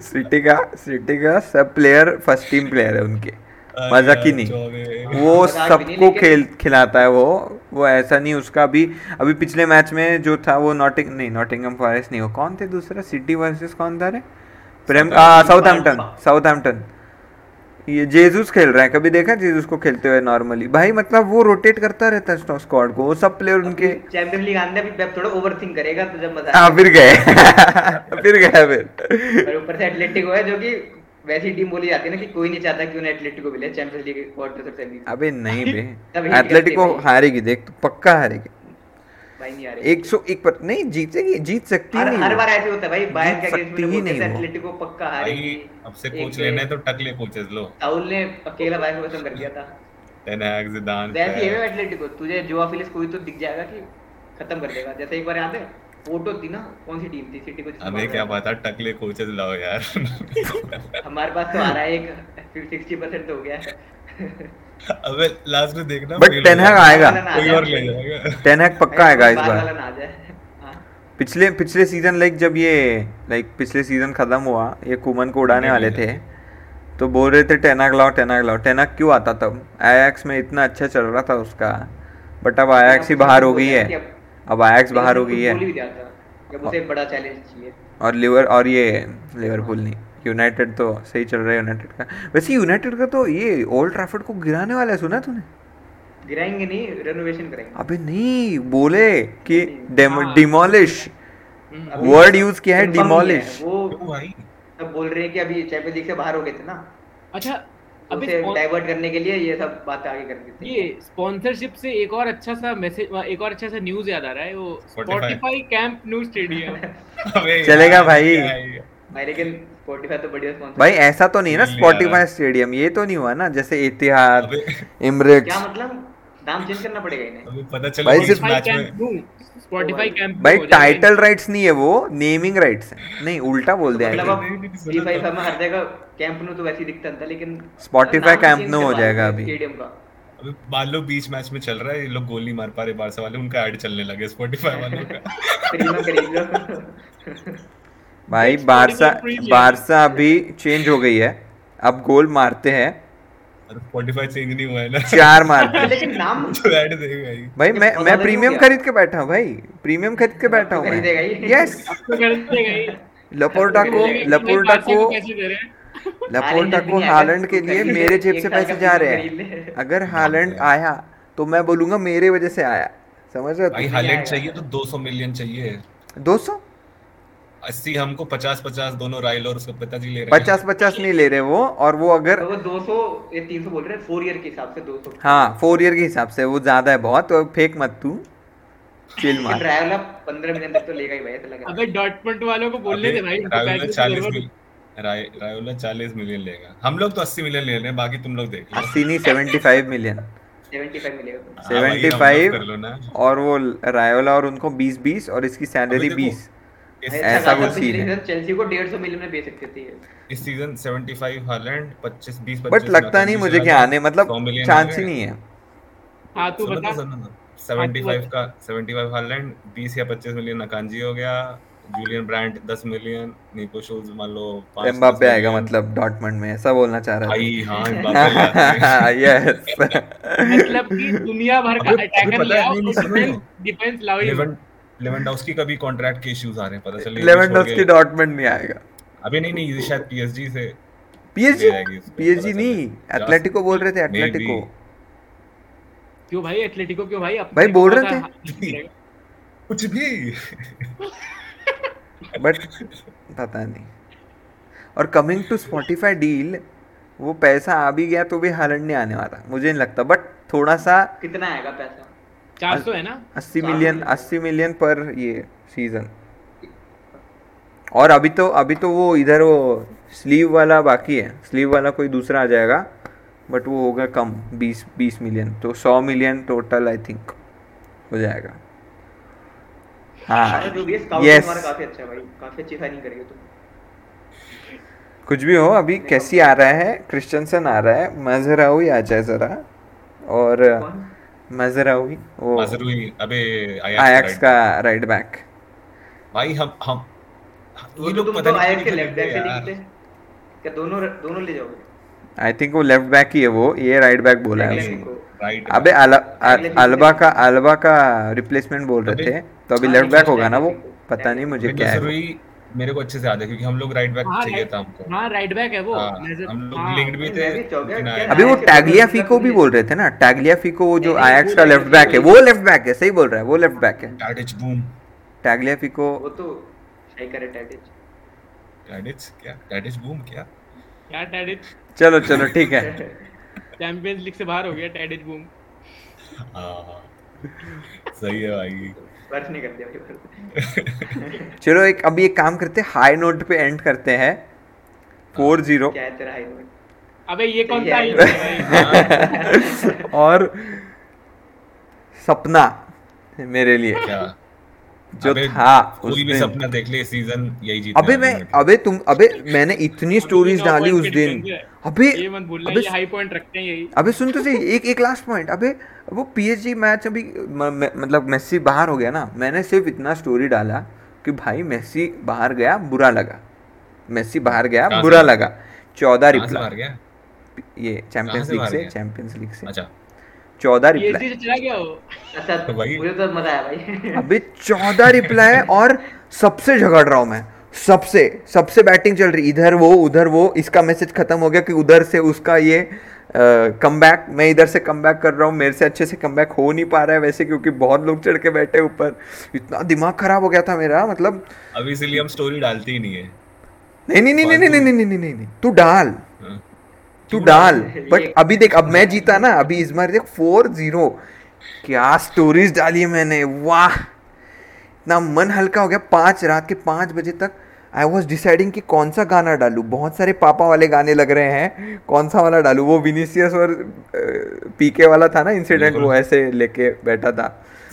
सिटी का सिटी का सब प्लेयर फ़र्स्ट टीम प्लेयर है उनके। मज़ाक ही नहीं। वो सबको खेल खिलाता है वो। वो ऐसा नहीं उसका अभी अभी पिछले मैच में जो था वो नॉटिंग नहीं नॉटिंगम फॉरेस्ट नहीं वो कौन थे दूसरा? सिटी वर्सेस कौन था रे? प्रेम साउथ हेम्पटन साउथहैम्पटन साउथहैम्पटन ये जेजूस खेल रहा है। कभी देखा जेजूस को खेलते हुए नॉर्मली भाई मतलब वो रोटेट करता रहता है स्क्वाड को वो सब प्लेयर उनके चैंपियंस लीग आने अभी पेप थोड़ा ओवरथिंक करेगा तो जब मज़ा हाँ फिर गए। फिर गए फिर। और ऊपर से एटलेटिको है जो कि वैसी टीम बोली जाती है ना कि कोई नहीं चाहता कि उन्हें एटलेटिको मिले चैंपियंस लीग क्वार्टर सेमी अबे नहीं बे। भाई। हारेगी देख तो पक्का हारेगी। आ रही। 101 पर नहीं जीतेगी जीत सकती हर नहीं हर बार ऐसे होता है भाई बायर जीत के अगेंस्ट में ही नहीं। एटलेटिको पक्का हारेगी अब से कोच लेना है तो टकले कोचेस लो। साउल ने अकेला बायर को कर दिया था। टेन हैग जिदान वैसे ही है। एटलेटिको तुझे कोई तो दिख जाएगा कि खत्म कर देगा। जैसे एक बार याद है फ़ोटो थी ना कौन सी टीम थी? सिटी को हमें क्या पता टकले कोचेस लाओ यार। हमारे पास तो आ रहा है एक फिर सिक्सटी परसेंट हो गया। है अबे लास्ट में देखना हो जाएगा। आएगा। कोई और ले जाएगा। पक्का आएगा इस बार। वाला ना आ जाए। हाँ। पिछले पिछले सीज़न लाइक जब ये लाइक पिछले सीज़न खत्म हुआ ये कुमन को उड़ाने वाले थे तो बोल रहे थे टेनाक लाओ टेनाक लाओ। टेनाक क्यों आता तब आयैक्स में इतना अच्छा चल रहा था उसका। बट अब आयैक्स ही बाहर हो गई है। अब आयैक्स बाहर हो गई है। फुटबॉल दिया था। जब उसे एक बड़ा चैलेंज चाहिए। और लिवर और ये लिवरपूल नहीं। यूनाइटेड तो सही चल रहा है यूनाइटेड का। वैसे यूनाइटेड का तो ये ओल्ड ट्रैफर्ड को गिराने वाला है सुना तूने? गिराएँगे नहीं रेनोवेशन करेंगे। अबे नहीं बोले कि। डिमोलिश वर्ड यूज़ किया है डिमोलिश वो भाई सब बोल रहे हैं कि अभी चैंपियंस लीग से बाहर हो गए थे ना। अच्छा तो अभी डाइवर्ट करने के लिए ये सब बातें आगे कर देते ये स्पॉन्सरशिप से एक और अच्छा सा मैसेज एक और अच्छा सा न्यूज़ याद आ रहा है वो स्पॉटिफाई कैंप न्यू स्टेडियम चलेगा भाई। भाई लेकिन स्पॉटिफाई तो स्पॉन्सर भाई ऐसा तो नहीं है ना स्पॉटिफाई स्टेडियम ये तो नहीं हुआ ना जैसे इतिहाद इमरेट्स। क्या मतलब? नाम चेंज करना पड़ेगा इन्हें। पता चला भाई सिर्फ- मैच में स्पॉटिफाई कैंप भाई टाइटल राइट्स नहीं है वो नेमिंग राइट्स है। नहीं उल्टा बोल दिया मतलब है। अब नहीं, नहीं, फ्री फायर में हर जगह कैंप नो तो वैसे ही दिखता था लेकिन Camp change Nou हो जाएगा अभी। स्टेडियम का। अभी मान लो बीच मैच में चल रहा है ये लोग गोल मार पा रहे बारसा वाले उनका ऐड चलने लगे स्पॉटिफाई वालों का। भाई बारसा बारसा अभी चेंज हो गई है। अब गोल मारते हैं। मेरे जेब से पैसे जा रहे हैं। अगर हालैंड आया तो मैं बोलूँगा मेरे वजह से आया। समझ रहे दो सौ मिलियन चाहिए। 200 अस्सी हमको पचास पचास दोनों रायल और उसके पिताजी ले रहे हैं। पचास पचास नहीं ले रहे वो और वो अगर तो दो सौ तीन सौ बोल रहे फोर ईयर के हिसाब से दो सौ। हाँ फोर ईयर के हिसाब से वो ज़्यादा है बहुत तो मत तू। तो तो बाकी तुम लोग हाँ, और वो रायोला और उनको बीस बीस और इसकी सैलरी 20 ऐसा कुछ सीन है। चेल्सी को 150 मिलियन में बेच सकते थे इस सीज़न 75 हालैंड 25 20 बट लगता नहीं मुझे कि आने मतलब चांस ही। नहीं है। हाँ तू बता तो सुनो तो 75 का 75 हालैंड 20 या 25 मिलियन अकांजी हो गया जूलियन ब्रांड 10 मिलियन निको शूज़ मान लो 5 एम्बापे आएगा मतलब डॉटमंड में ऐसा बोलना चाह रहा भाई हाँ एम्बापे ले आते हैं। था यस मतलब कि दुनिया भर का अटैकर पता ले है, आओ नहीं, नहीं, और सुनो डिफेंस लाओ ही। लेवेंडोस्की का भी कॉन्ट्रैक्ट के इश्यूज़ आ रहे हैं पता चले लेवेंडोस्की डॉटमंड नहीं आएगा। अबे नहीं नहीं ये शायद पीएसजी से पीएसजी पीएसजी नहीं चले। एथलेटिको बोल रहे थे. एथलेटिको क्यों भाई एथलेटिको क्यों भाई? भाई बोल रहे थे। कुछ भी। बट पता नहीं। और कमिंग टू स्पॉटिफाई डील वो पैसा आ भी गया तो भी हालैंड नहीं आने वाला मुझे नहीं लगता। बट थोड़ा सा कितना आएगा पैसा? चार सौ है ना? 80 चार मिलियन। 80 मिलियन पर ये सीज़न और अभी तो अभी तो वो इधर वो स्लीव वाला बाकी है। स्लीव वाला कोई दूसरा आ जाएगा बट वो होगा कम 20 20 मिलियन। तो 100 मिलियन टोटल आई थिंक हो जाएगा। हाँ यस काफ़ी अच्छा भाई। काफ़ी साइनिंग करी तुम। कुछ भी हो अभी कैसी आ रहा है? क्रिश्चियनसन आ रहा है। मजरावी आ जाए जरा। और कौन? मजरावी वो मजरूई अबे आयक्स का राइट बैक भाई हम हम ये तो लोग पता तो नहीं आयत के लेफ़्ट बैक से निकले क्या दोनों दोनों ले जाओगे? आई थिंक वो लेफ़्ट बैक ही है वो ये राइट बैक बोला है Exactly. उसने। को। राइट अबे अल्बा का अल्बा का रिप्लेसमेंट बोल रहे थे तो अभी हाँ, लेफ़्ट बैक होगा ना वो? पता नहीं मुझे क्या है। मेरे को अच्छे से याद है क्योंकि हम लोग राइट बैक हाँ, चाहिए था हमको। हाँ राइट बैक है वो। हाँ, हम लोग हाँ, लिंक्ड भी थे भी आया- अभी वो टैगलिया फीको भी बोल रहे थे ना टैगलिया फीको वो जो आयक्स का लेफ़्ट बैक है वो लेफ़्ट बैक है सही बोल रहा है वो लेफ़्ट बैक है। टैडिच बूम टैगलिया फीको वो तो सही करे टैटिच टैडिच क्या? टैडिच बूम क्या? क्या टैडिच चलो चलो ठीक है। चैंपियंस लीग से बाहर हो गया टैडिच बूम हाँ। सही है भाई। वर्ष नहीं करते भाई चलो एक अभी एक काम करते हैं हाई नोट पे एंड करते हैं। फोर ज़ीरो क्या है तेरा हाई नोट अबे ये कौन सा और सपना मेरे लिए। क्या? जो अबे, था उस कोई भी दिन सपना देख ले सीज़न यही जीतने अबे मैं अबे तुम अबे मैंने इतनी स्टोरीज डाली उस दिन। अबे ये मत भूलना अबे ये हाई पॉइंट रखते हैं यही। अबे सुन तो सही एक एक लास्ट पॉइंट अबे वो पीएसजी मैच अभी मतलब मेस्सी बाहर हो गया ना मैंने सिर्फ़ इतना स्टोरी डाला कि भाई मेस्सी बाहर गया बुरा लगा। मेस्सी बाहर गया बुरा लगा। चौदह रिप्लाई गया? ये चैंपियंस लीग से चैंपियंस लीग से। अच्छा। चौदह रिप्लाई चला गया वो अच्छा तो भाई- मुझे तो मज़ा आया भाई अबे चौदह रिप्लाई और सबसे झगड़ रहा हूँ मैं सबसे सबसे बैटिंग चल रही इधर वो उधर वो इसका मैसेज खत्म हो गया कि उधर से उसका ये कम बैक मैं इधर से कम बैक कर रहा हूँ मेरे से अच्छे से कम बैक हो नहीं पा रहा है वैसे क्योंकि बहुत लोग चढ़ के बैठे ऊपर इतना दिमाग खराब हो गया था मेरा मतलब अभी इसीलिए हम स्टोरी डालते ही नहीं है नहीं नहीं नहीं नहीं नहीं नहीं नहीं नहीं नहीं नहीं तू डाल हाँ। तू डाल बट अभी देख अब मैं जीता ना अभी इस बार देख फोर ज़ीरो क्या स्टोरीज डाली है मैंने वाह। इतना मन हल्का हो गया पाँच रात के पाँच बजे तक। आई वॉज़ डिसाइडिंग कि कौन सा गाना डालूं। बहुत सारे पापा वाले गाने लग रहे हैं कौन सा वाला डालूं। वो विनीसियस और पीके वाला था ना इंसिडेंट वो ऐसे लेके बैठा था।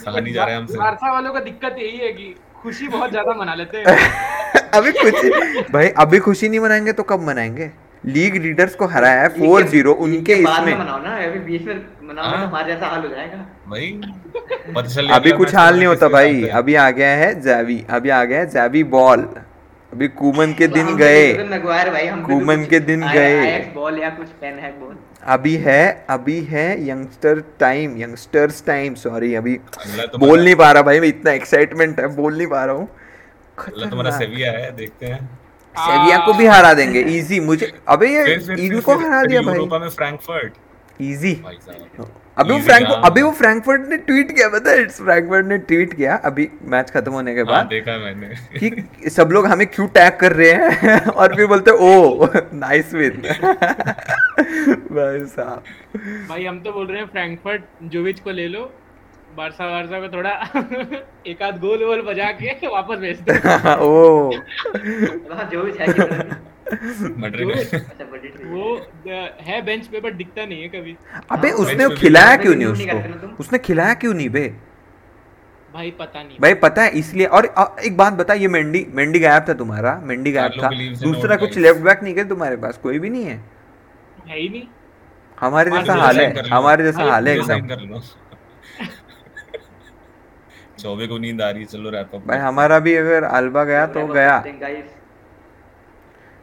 नहीं जा रहे हमसे। बारसा वालों का दिक्कत यही है कि खुशी बहुत ज़्यादा मना लेते हैं। अभी खुशी भाई अभी खुशी नहीं मनाएँगे तो कब मनाएँगे? लीग लीडर्स को हराया है फोर ज़ीरो उनके बाद में इसमें मनाओ ना अभी बीच में मनाओ तो हाँ। हमारे जैसा हाल हो जाएगा। भाई अभी कुछ हाल नहीं होता भाई अभी आ गया है जैवी अभी आ गया है जैवी बॉल। अभी कूमन के दिन गए। कूमन के दिन गए। बॉल या कुछ पेन है बॉल अभी है अभी है youngster time youngsters time sorry अभी तो बोल नहीं पा रहा भाई मैं इतना एक्साइटमेंट है बोल नहीं पा रहा हूँ। तुम्हारा सेविया है देखते हैं। सेविया को भी हरा देंगे। इजी मुझे अबे ये इनको हरा दिया यूरोपा में फ्रैंकफर्ट। इजी अभी वो फ्रैंक अभी वो फ्रैंकफर्ट ने ट्वीट किया पता है? फ्रैंकफर्ट ने ट्वीट किया। अभी मैच खत्म होने के हाँ बाद देखा मैंने। कि सब लोग हमें क्यों टैग कर रहे हैं? और फिर बोलते ओ नाइस विन भाई साहब। भाई हम तो बोल रहे हैं फ्रैंकफर्ट जोविच को ले लो बारसा बारसा को थोड़ा एक आध गोल वोल बजा के वापस भेज दो। ओ। जो भी है कि- मैड्रिड अच्छा वो है बेंच पे बट दिखता नहीं है कभी। अबे हाँ, उसने खिलाया क्यों नहीं उसको? उसने खिलाया क्यों नहीं बे? भाई पता नहीं। भाई पता है इसलिए और एक बात बता ये मेंडी मेंडी गायब था तुम्हारा? मेंडी गायब था। दूसरा कुछ लेफ़्ट बैक नहीं है तुम्हारे पास? कोई भी नहीं है। है ही नहीं। हमारे हाँ, जैसा हाल है। हमारे जैसा हाल है एकदम। कर लो। चौबे को नींद आ रही है चलो रैप अप भाई हमारा भी अगर अल्बा गया तो गया।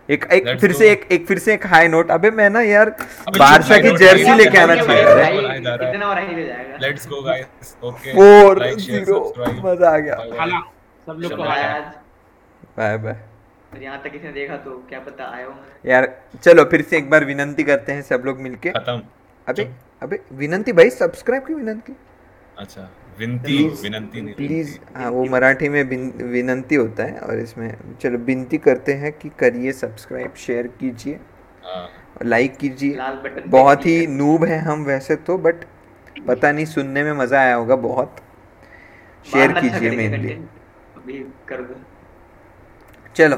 एक एक Let's फिर go. से एक एक फिर से एक हाई नोट अबे मैं ना यार बारसा की जर्सी लेके आना चाहिए। कितना और हाई ले जाएगा? Let's go guys okay four like share zero subscribe मज़ा आ गया। सब लोग को आया आज। बाय बाय और यहाँ तक किसी ने देखा तो क्या पता आया हूँ। यार चलो फिर से एक बार विनंती करते हैं सब लोग मिलके। खत्म। अबे अबे विनंती भाई सब्सक्राइब की विनंती। अच्छा विनती विनंती नहीं प्लीज़। हाँ वो मराठी में विनंती होता है और इसमें चलो विनती करते हैं कि करिए सब्सक्राइब शेयर कीजिए हाँ। लाइक कीजिए। बटन पे बहुत ही नूब है हम वैसे तो बट पता नहीं सुनने में मज़ा आया होगा बहुत। शेयर अच्छा कीजिए मेनली कर दो। चलो।